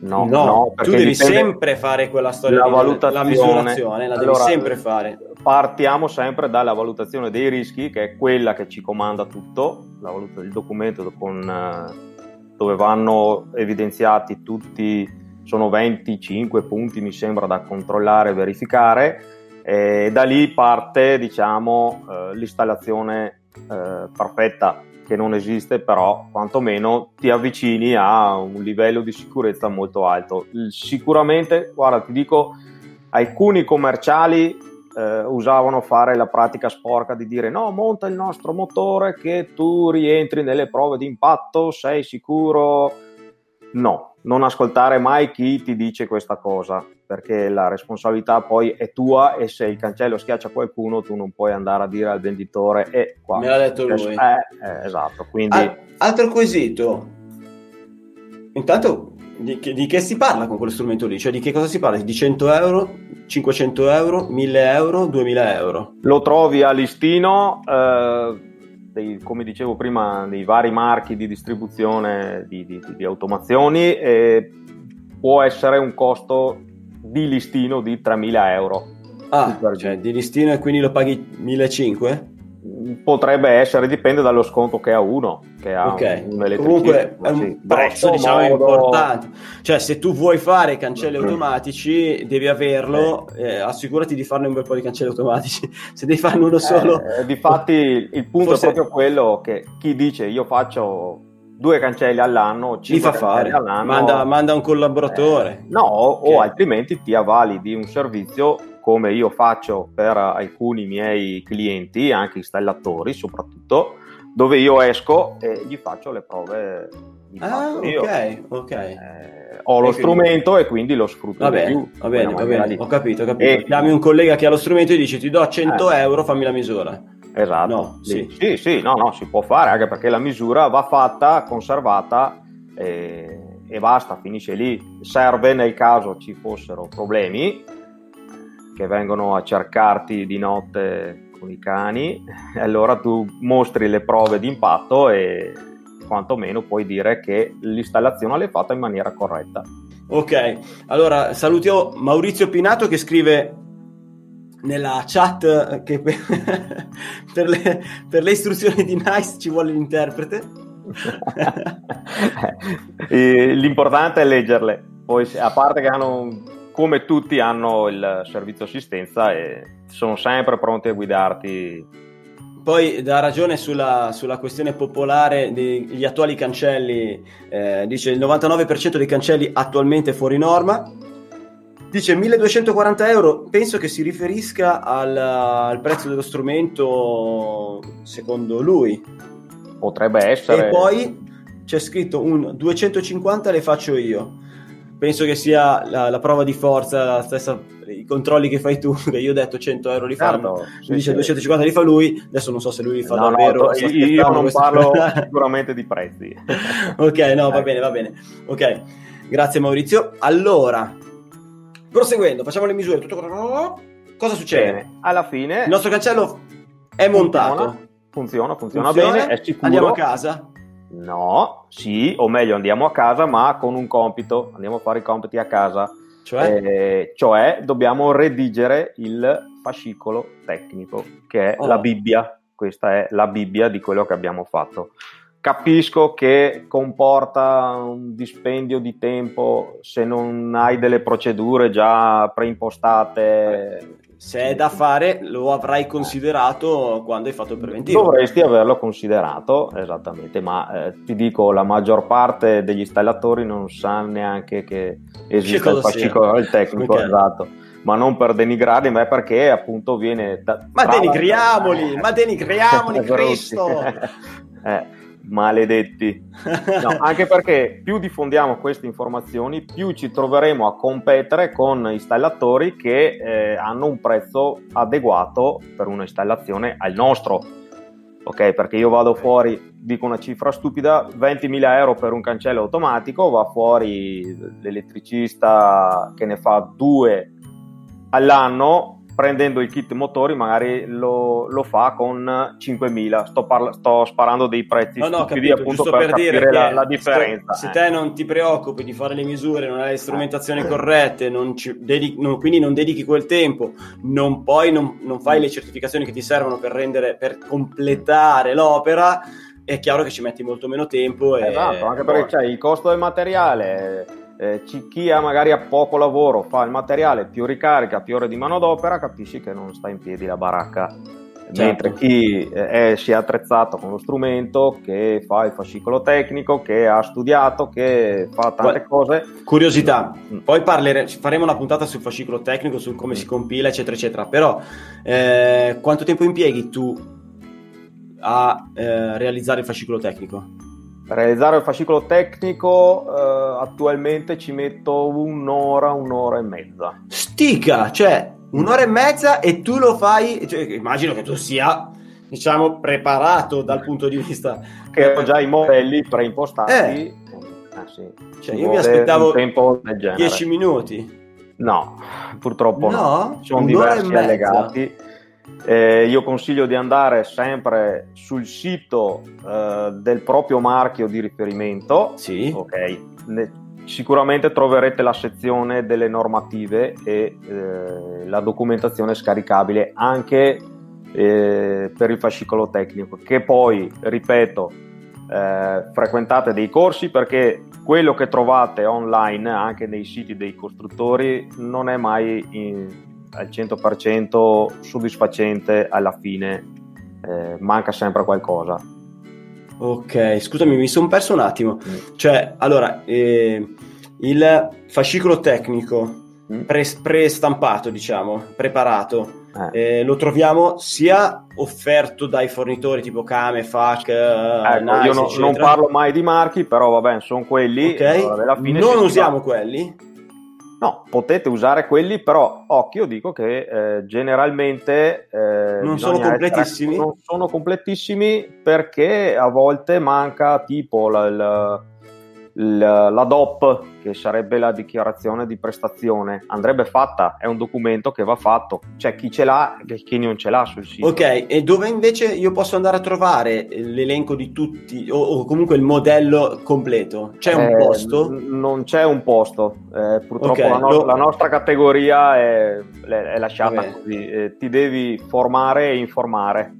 Speaker 3: No,
Speaker 1: no, no tu devi sempre fare quella storia
Speaker 3: la di valutazione,
Speaker 1: la misurazione, la devi sempre fare.
Speaker 3: Partiamo sempre dalla valutazione dei rischi, che è quella che ci comanda tutto, la valuta del documento con, eh, dove vanno evidenziati tutti, sono 25 punti mi sembra da controllare e verificare, e da lì parte diciamo eh, l'installazione eh, perfetta che non esiste, però quantomeno ti avvicini a un livello di sicurezza molto alto. Sicuramente, guarda, ti dico, alcuni commerciali eh, usavano fare la pratica sporca di dire no, monta il nostro motore che tu rientri nelle prove di impatto, sei sicuro? No, non ascoltare mai chi ti dice questa cosa, perché la responsabilità poi è tua e se il cancello schiaccia qualcuno tu non puoi andare a dire al venditore e eh, qua.
Speaker 1: Me l'ha detto lui.
Speaker 3: Eh, eh, esatto, quindi...
Speaker 1: Al- altro quesito. Intanto di che, di che, si parla con quello strumento lì? Cioè di che cosa si parla? Di 100 euro, 500 euro, 1000 euro, 2000 euro?
Speaker 3: Lo trovi a listino... Eh dei, come dicevo prima, dei vari marchi di distribuzione di, di, di automazioni e può essere un costo di listino di 3.000 euro.
Speaker 1: Ah, cioè di listino e quindi lo paghi 1.500?
Speaker 3: Potrebbe essere, dipende dallo sconto che ha uno. Che ha
Speaker 1: ok, un comunque è un sì. prezzo diciamo modo... importante. Cioè, se tu vuoi fare cancelli automatici, devi averlo. Eh. Eh, assicurati di farne un bel po' di cancelli automatici. se devi farne uno solo,
Speaker 3: eh, difatti, il punto Forse... è proprio quello che chi dice io faccio due cancelli all'anno,
Speaker 1: li fa fare, manda, manda, un collaboratore.
Speaker 3: Eh, no, okay. o altrimenti ti avvali di un servizio come io faccio per alcuni miei clienti, anche installatori soprattutto, dove io esco e gli faccio le prove.
Speaker 1: Ah, ok, ok. Eh,
Speaker 3: ho lo e strumento quindi... e quindi lo sfrutto
Speaker 1: va bene, più. Va bene, va bene, ho capito, ho capito. E... Chiami un collega che ha lo strumento e dici ti do 100 eh. euro, fammi la misura.
Speaker 3: Esatto, no, sì. sì, sì, no, no, si può fare anche perché la misura va fatta, conservata e, e basta, finisce lì. Serve nel caso ci fossero problemi che vengono a cercarti di notte con i cani, e allora tu mostri le prove di impatto e quantomeno puoi dire che l'installazione l'hai fatta in maniera corretta.
Speaker 1: Ok, allora salutiamo Maurizio Pinato che scrive nella chat che per, per, le, per le istruzioni di Nice ci vuole l'interprete.
Speaker 3: L'importante è leggerle, poi a parte che hanno come tutti hanno il servizio assistenza e sono sempre pronti a guidarti
Speaker 1: poi dà ragione sulla, sulla, questione popolare degli attuali cancelli, eh, dice il 99% dei cancelli attualmente fuori norma, dice 1240 euro, penso che si riferisca al, al prezzo dello strumento secondo lui.
Speaker 3: Potrebbe essere.
Speaker 1: E poi c'è scritto un 250 le faccio io penso che sia la, la, prova di forza, stessa, i controlli che fai tu, che io ho detto 100 euro li fanno, certo, sì, dice sì. 250 li fa lui, adesso non so se lui li fa no, davvero. No,
Speaker 3: io, io non parlo sicuramente di prezzi.
Speaker 1: ok, no, va bene, va bene. Ok, grazie Maurizio. Allora, proseguendo, facciamo le misure. Tutto... Cosa succede? Bene.
Speaker 3: Alla fine...
Speaker 1: Il nostro cancello è montato.
Speaker 3: Funziona, funziona, funziona bene, è sicuro.
Speaker 1: Andiamo a casa
Speaker 3: No, sì, o meglio andiamo a casa ma con un compito, andiamo a fare i compiti a casa.
Speaker 1: Cioè?
Speaker 3: Eh, cioè dobbiamo redigere il fascicolo tecnico, che è oh. la Bibbia. Questa è la Bibbia di quello che abbiamo fatto. Capisco che comporta un dispendio di tempo se non hai delle procedure già preimpostate
Speaker 1: se è da fare lo avrai considerato quando hai fatto il preventivo.
Speaker 3: Dovresti averlo considerato, esattamente, ma eh, ti dico, la maggior parte degli installatori non sa neanche che esiste il fascicolo del tecnico, okay. esatto. Ma non per denigrarli, ma è perché appunto viene... Da,
Speaker 1: ma denigriamoli, ma denigriamoli, Cristo!
Speaker 3: eh maledetti. No, anche perché più diffondiamo queste informazioni, più ci troveremo a competere con installatori che eh, hanno un prezzo adeguato per un'installazione al nostro. Ok, perché io vado fuori, dico una cifra stupida, 20.000 euro per un cancello automatico, va fuori l'elettricista che ne fa due all'anno prendendo il kit motori magari lo, lo fa con 5.000 sto, parla- sto, sparando dei prezzi
Speaker 1: no, no, capito, appunto per,
Speaker 3: per
Speaker 1: capire
Speaker 3: la, la, differenza
Speaker 1: se, se, te non ti preoccupi di fare le misure non hai le strumentazioni eh. corrette non dedichi, non, quindi non dedichi quel tempo non poi non, non fai le certificazioni che ti servono per rendere per completare l'opera è chiaro che ci metti molto meno tempo
Speaker 3: esatto, anche perché c'è il costo del materiale eh, chi ha magari ha poco lavoro, fa il materiale, più ricarica, più ore di manodopera, capisci che non sta in piedi la baracca. Certo. Mentre chi eh, è, si è attrezzato con lo strumento, che fa il fascicolo tecnico, che ha studiato, che fa tante cose.
Speaker 1: Curiosità, mm. poi parlere, faremo una puntata sul fascicolo tecnico, su come mm. si compila, eccetera, eccetera. Però eh, quanto tempo impieghi tu a eh, realizzare il fascicolo tecnico?
Speaker 3: Realizzare il fascicolo tecnico eh, attualmente ci metto un'ora, un'ora e mezza.
Speaker 1: Stica, cioè un'ora e mezza e tu lo fai, cioè, immagino che tu sia diciamo preparato dal punto di vista
Speaker 3: che ho già i modelli preimpostati.
Speaker 1: Eh. Ah, sì. cioè, io mi aspettavo 10 minuti.
Speaker 3: No, purtroppo no.
Speaker 1: no.
Speaker 3: Sono diversi allegati eh, io consiglio di andare sempre sul sito eh, del proprio marchio di riferimento.
Speaker 1: Sì.
Speaker 3: Ok. Ne, sicuramente troverete la sezione delle normative e eh, la documentazione scaricabile anche eh, per il fascicolo tecnico. Che poi, ripeto, eh, frequentate dei corsi perché quello che trovate online anche nei siti dei costruttori non è mai in, al 100% soddisfacente alla fine, eh, manca sempre qualcosa.
Speaker 1: Ok, scusami, mi sono perso un attimo. Mm. Cioè, allora, eh, il fascicolo tecnico mm. pre- pre-stampato, diciamo, preparato, eh. Eh, lo troviamo sia offerto dai fornitori tipo Kame, FAC,
Speaker 3: ecco, nice, io no, non parlo mai di marchi, però vabbè, sono quelli.
Speaker 1: Ok, allora, non usiamo quelli
Speaker 3: No, potete usare quelli, però occhio, dico che eh, generalmente
Speaker 1: eh, non sono completissimi.
Speaker 3: Essere, non sono completissimi perché a volte manca tipo la, la la, DOP, che sarebbe la dichiarazione di prestazione, andrebbe fatta, è un documento che va fatto, c'è chi ce l'ha e chi non ce l'ha sul sito.
Speaker 1: Ok, e dove invece io posso andare a trovare l'elenco di tutti o, o comunque il modello completo? C'è un
Speaker 3: eh,
Speaker 1: posto?
Speaker 3: N- non c'è un posto, eh, purtroppo okay, la, no- lo... la, nostra categoria è, è lasciata Vabbè. così, eh, ti devi formare e informare.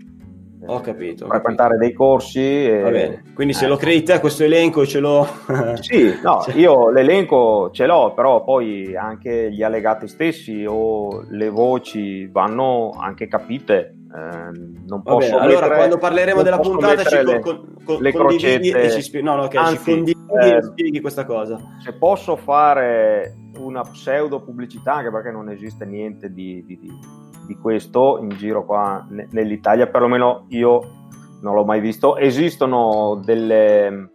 Speaker 1: Ho capito.
Speaker 3: frequentare dei corsi. E...
Speaker 1: Va bene. Quindi se eh. lo credi te questo elenco ce l'ho.
Speaker 3: sì, no, cioè... io l'elenco ce l'ho, però poi anche gli allegati stessi o le voci vanno anche capite. Eh, non posso
Speaker 1: allora quando parleremo della puntata ci le, con, con, le condividi e ci spieghi, no, no, okay, Anzi, ci condividi eh, e spieghi questa cosa.
Speaker 3: Se posso fare una pseudo pubblicità, anche perché non esiste niente di, di, di, di questo in giro qua nell'Italia, perlomeno io non l'ho mai visto. Esistono delle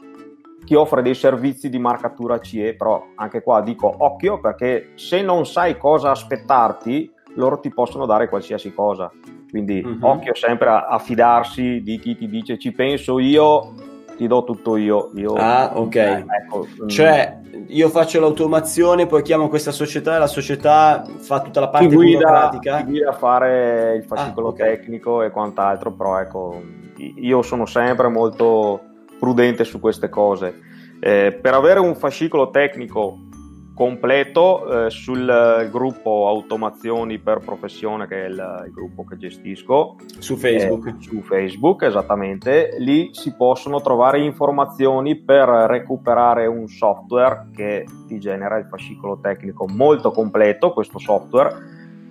Speaker 3: chi offre dei servizi di marcatura CE, però anche qua dico occhio perché se non sai cosa aspettarti, loro ti possono dare qualsiasi cosa. Quindi uh-huh. occhio sempre a, a, fidarsi di chi ti dice ci penso io, ti do tutto io. io
Speaker 1: ah, ok. Eh, ecco, mm. cioè, io faccio l'automazione, poi chiamo questa società e la società fa tutta la parte ti guida, burocratica.
Speaker 3: Ti guida a fare il fascicolo ah, okay. tecnico e quant'altro, però ecco, io sono sempre molto prudente su queste cose. Eh, per avere un fascicolo tecnico completo eh, sul gruppo Automazioni per Professione, che è il, il gruppo che gestisco.
Speaker 1: Su Facebook.
Speaker 3: Eh, su Facebook, esattamente. Lì si possono trovare informazioni per recuperare un software che ti genera il fascicolo tecnico molto completo, questo software,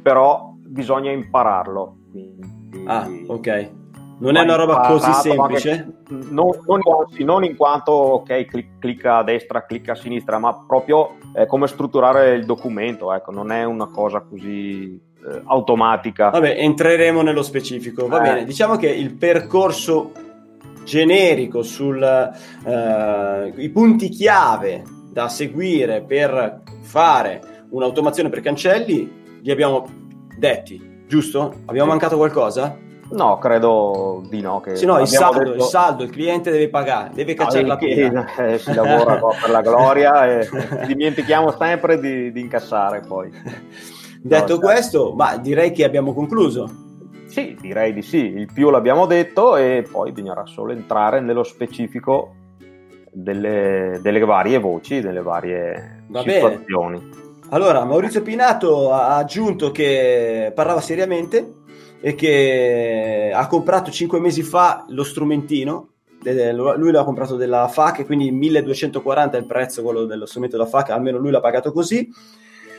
Speaker 3: però bisogna impararlo. Quindi,
Speaker 1: ah, ok. Non è una roba così semplice?
Speaker 3: Non, non, non, in quanto, ok, clic, clicca a destra, clicca a sinistra, ma proprio eh, come strutturare il documento, ecco, non è una cosa così eh, automatica.
Speaker 1: Vabbè, entreremo nello specifico, va eh. bene. Diciamo che il percorso generico sui eh, punti chiave da seguire per fare un'automazione per cancelli li abbiamo detti, giusto? Abbiamo mancato qualcosa?
Speaker 3: No, credo di no.
Speaker 1: Che sì, no, il saldo, detto... il saldo, il cliente deve pagare, deve cacciare la pena.
Speaker 3: Eh, si lavora per la gloria e dimentichiamo sempre di, di incassare poi.
Speaker 1: Detto no, questo, ma direi che abbiamo concluso.
Speaker 3: Sì, direi di sì. Il più l'abbiamo detto e poi bisognerà solo entrare nello specifico delle, delle varie voci, delle varie Va situazioni. Bene.
Speaker 1: Allora, Maurizio Pinato ha aggiunto che parlava seriamente e che ha comprato 5 mesi fa lo strumentino lui l'ha comprato della FAC quindi 1240 è il prezzo quello dello strumento della FAC almeno lui l'ha pagato così.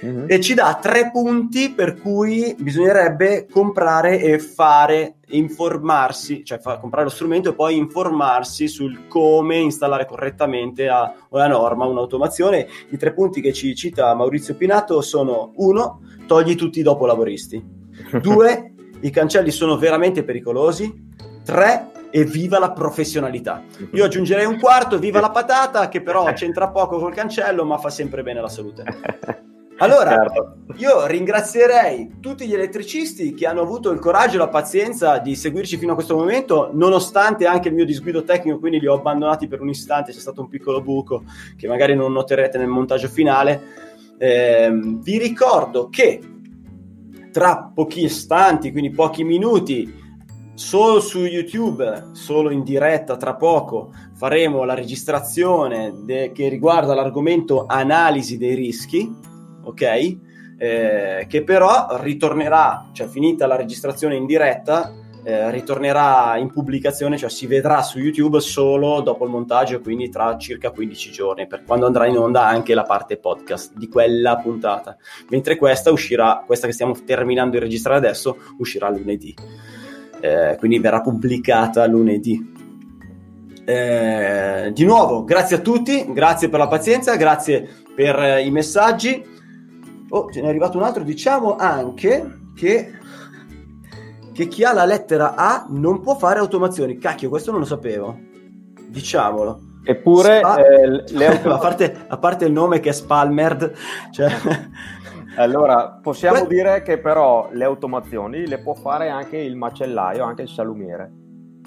Speaker 1: Mm-hmm. e ci dà tre punti per cui bisognerebbe comprare e fare informarsi cioè fa, comprare lo strumento e poi informarsi sul come installare correttamente a, a norma un'automazione. I tre punti che ci cita Maurizio Pinato sono uno togli tutti i dopo lavoristi due i cancelli sono veramente pericolosi. Tre, e viva la professionalità. Io aggiungerei un quarto, viva la patata, che però c'entra poco col cancello, ma fa sempre bene alla salute. Allora, certo. io ringrazierei tutti gli elettricisti che hanno avuto il coraggio e la pazienza di seguirci fino a questo momento, nonostante anche il mio disguido tecnico, quindi li ho abbandonati per un istante, c'è stato un piccolo buco che magari non noterete nel montaggio finale. Eh, vi ricordo che tra pochi istanti, quindi pochi minuti, solo su YouTube, solo in diretta tra poco, faremo la registrazione de- che riguarda l'argomento analisi dei rischi, ok? Eh, che però ritornerà, cioè finita la registrazione in diretta, eh, ritornerà in pubblicazione, cioè si vedrà su YouTube solo dopo il montaggio, quindi tra circa 15 giorni, per quando andrà in onda anche la parte podcast di quella puntata. Mentre questa uscirà, questa che stiamo terminando di registrare adesso, uscirà lunedì. Eh, quindi verrà pubblicata lunedì. Eh, di nuovo, grazie a tutti, grazie per la pazienza, grazie per eh, i messaggi. Oh, ce n'è arrivato un altro. Diciamo anche che che chi ha la lettera A non può fare automazioni. Cacchio, questo non lo sapevo. Diciamolo.
Speaker 3: Eppure, Spa- eh, le
Speaker 1: autom- a, parte, a, parte, il nome che è Spalmerd, cioè...
Speaker 3: allora possiamo que- dire che però le automazioni le può fare anche il macellaio, anche il salumiere.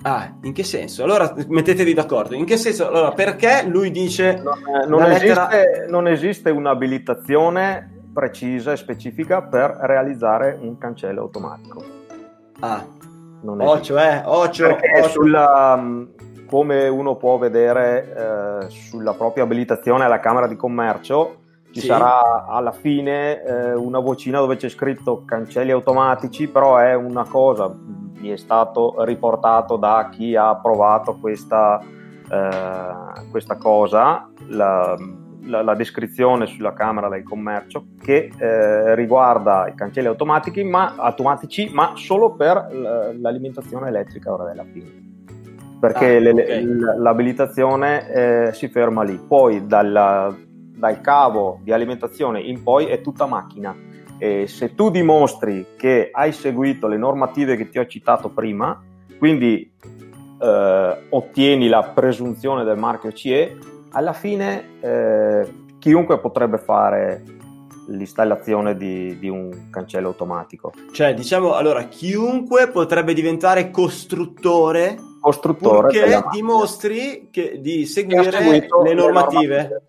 Speaker 1: Ah, in che senso? Allora mettetevi d'accordo. In che senso? Allora, perché lui dice.
Speaker 3: Non, eh, non, lettera... esiste, non esiste un'abilitazione precisa e specifica per realizzare un cancello automatico.
Speaker 1: Ah, non è ocio, eh, ocio,
Speaker 3: ocio. Sulla, come uno può vedere eh, sulla propria abilitazione alla Camera di Commercio, ci sì. sarà alla fine eh, una vocina dove c'è scritto cancelli automatici, però è una cosa, mi è stato riportato da chi ha provato questa, eh, questa cosa, la, la, la, descrizione sulla Camera del Commercio che eh, riguarda i cancelli automatici ma, automatici, ma solo per l'alimentazione elettrica ora della fine. Perché ah, le, okay. l'abilitazione eh, si ferma lì. Poi dalla, dal cavo di alimentazione in poi è tutta macchina. E se tu dimostri che hai seguito le normative che ti ho citato prima, quindi eh, ottieni la presunzione del marchio CE, alla fine eh, chiunque potrebbe fare l'installazione di, di, un cancello automatico.
Speaker 1: Cioè, diciamo, allora, chiunque potrebbe diventare costruttore,
Speaker 3: costruttore
Speaker 1: purché dimostri che, di seguire le normative. Le normative.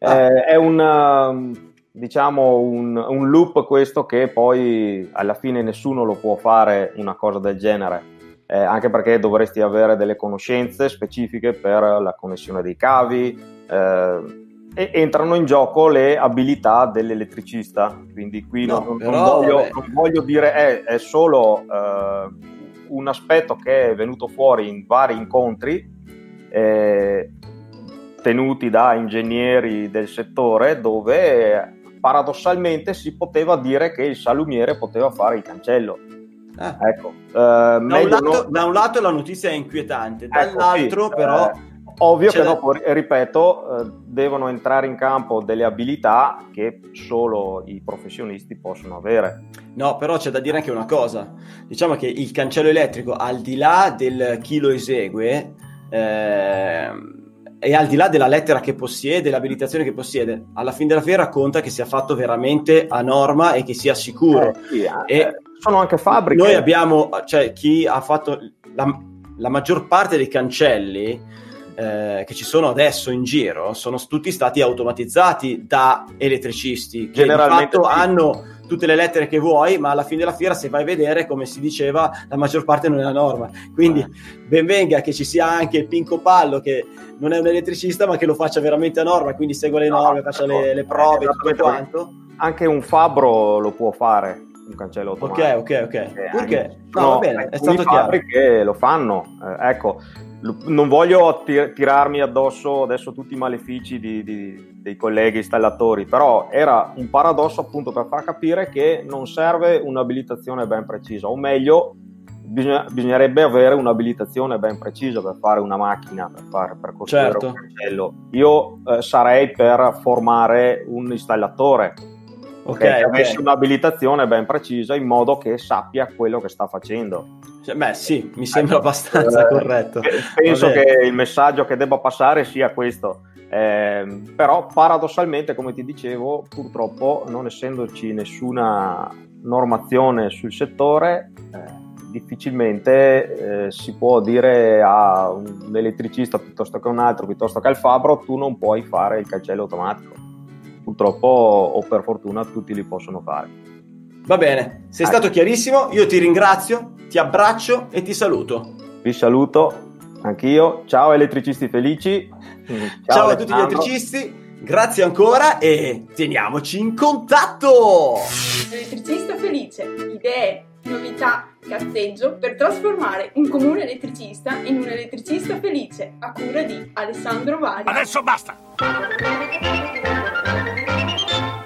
Speaker 3: Ah. Eh, è un, um, diciamo, un, un loop questo che poi alla fine nessuno lo può fare una cosa del genere eh, anche perché dovresti avere delle conoscenze specifiche per la connessione dei cavi eh, e entrano in gioco le abilità dell'elettricista. Quindi qui no, non, però, non, voglio, non, voglio, dire è, è solo eh, un aspetto che è venuto fuori in vari incontri eh, tenuti da ingegneri del settore dove paradossalmente si poteva dire che il salumiere poteva fare il cancello
Speaker 1: Ah. Ecco, uh, da, un lato, no... da, un lato, la notizia è inquietante, ecco, dall'altro sì, però...
Speaker 3: Eh, ovvio che dopo, ripeto, eh, devono entrare in campo delle abilità che solo i professionisti possono avere.
Speaker 1: No, però c'è da dire anche una cosa. Diciamo che il cancello elettrico, al di là del chi lo esegue, eh, e al di là della lettera che possiede, l'abilitazione che possiede, alla fine della fiera conta che sia fatto veramente a norma e che sia sicuro. Eh, sì,
Speaker 3: e, eh, sono anche fabbriche.
Speaker 1: Noi abbiamo, cioè chi ha fatto la, la maggior parte dei cancelli eh, che ci sono adesso in giro sono tutti stati automatizzati da elettricisti che di fatto sì. hanno tutte le lettere che vuoi, ma alla fine della fiera, se vai a vedere, come si diceva, la maggior parte non è la norma. Quindi eh. ben venga che ci sia anche Pinco Pallo, che non è un elettricista, ma che lo faccia veramente a norma, quindi segue le norme, no, faccia le, le, prove, tutto quanto.
Speaker 3: Anche un fabbro lo può fare un cancello automatico.
Speaker 1: Ok, ok, ok. Eh, Perché? No, va bene, è stato chiaro.
Speaker 3: che lo fanno. Eh, ecco, non voglio tir- tirarmi addosso adesso tutti i malefici di, di, dei colleghi installatori, però era un paradosso appunto per far capire che non serve un'abilitazione ben precisa, o meglio, bisogna, bisognerebbe avere un'abilitazione ben precisa per fare una macchina, per, fare, per costruire certo. un cancello. Io eh, sarei per formare un installatore ok, che avesse un'abilitazione ben precisa in modo che sappia quello che sta facendo.
Speaker 1: Cioè, beh, sì, mi sembra ecco, abbastanza eh, corretto.
Speaker 3: Penso che il messaggio che debba passare sia questo. Eh, però paradossalmente, come ti dicevo, purtroppo non essendoci nessuna normazione sul settore, eh, difficilmente eh, si può dire a un elettricista piuttosto che un altro, piuttosto che al fabbro, tu non puoi fare il cancello automatico purtroppo o per fortuna tutti li possono fare.
Speaker 1: Va bene, sei stato chiarissimo, io ti ringrazio, ti abbraccio e ti saluto.
Speaker 3: Vi saluto anch'io, ciao elettricisti felici.
Speaker 1: Ciao, ciao a tutti gli elettricisti, grazie ancora e teniamoci in contatto!
Speaker 2: Elettricista felice, idee, novità, cazzeggio per trasformare un comune elettricista in un elettricista felice a cura di Alessandro Vari.
Speaker 5: Adesso basta!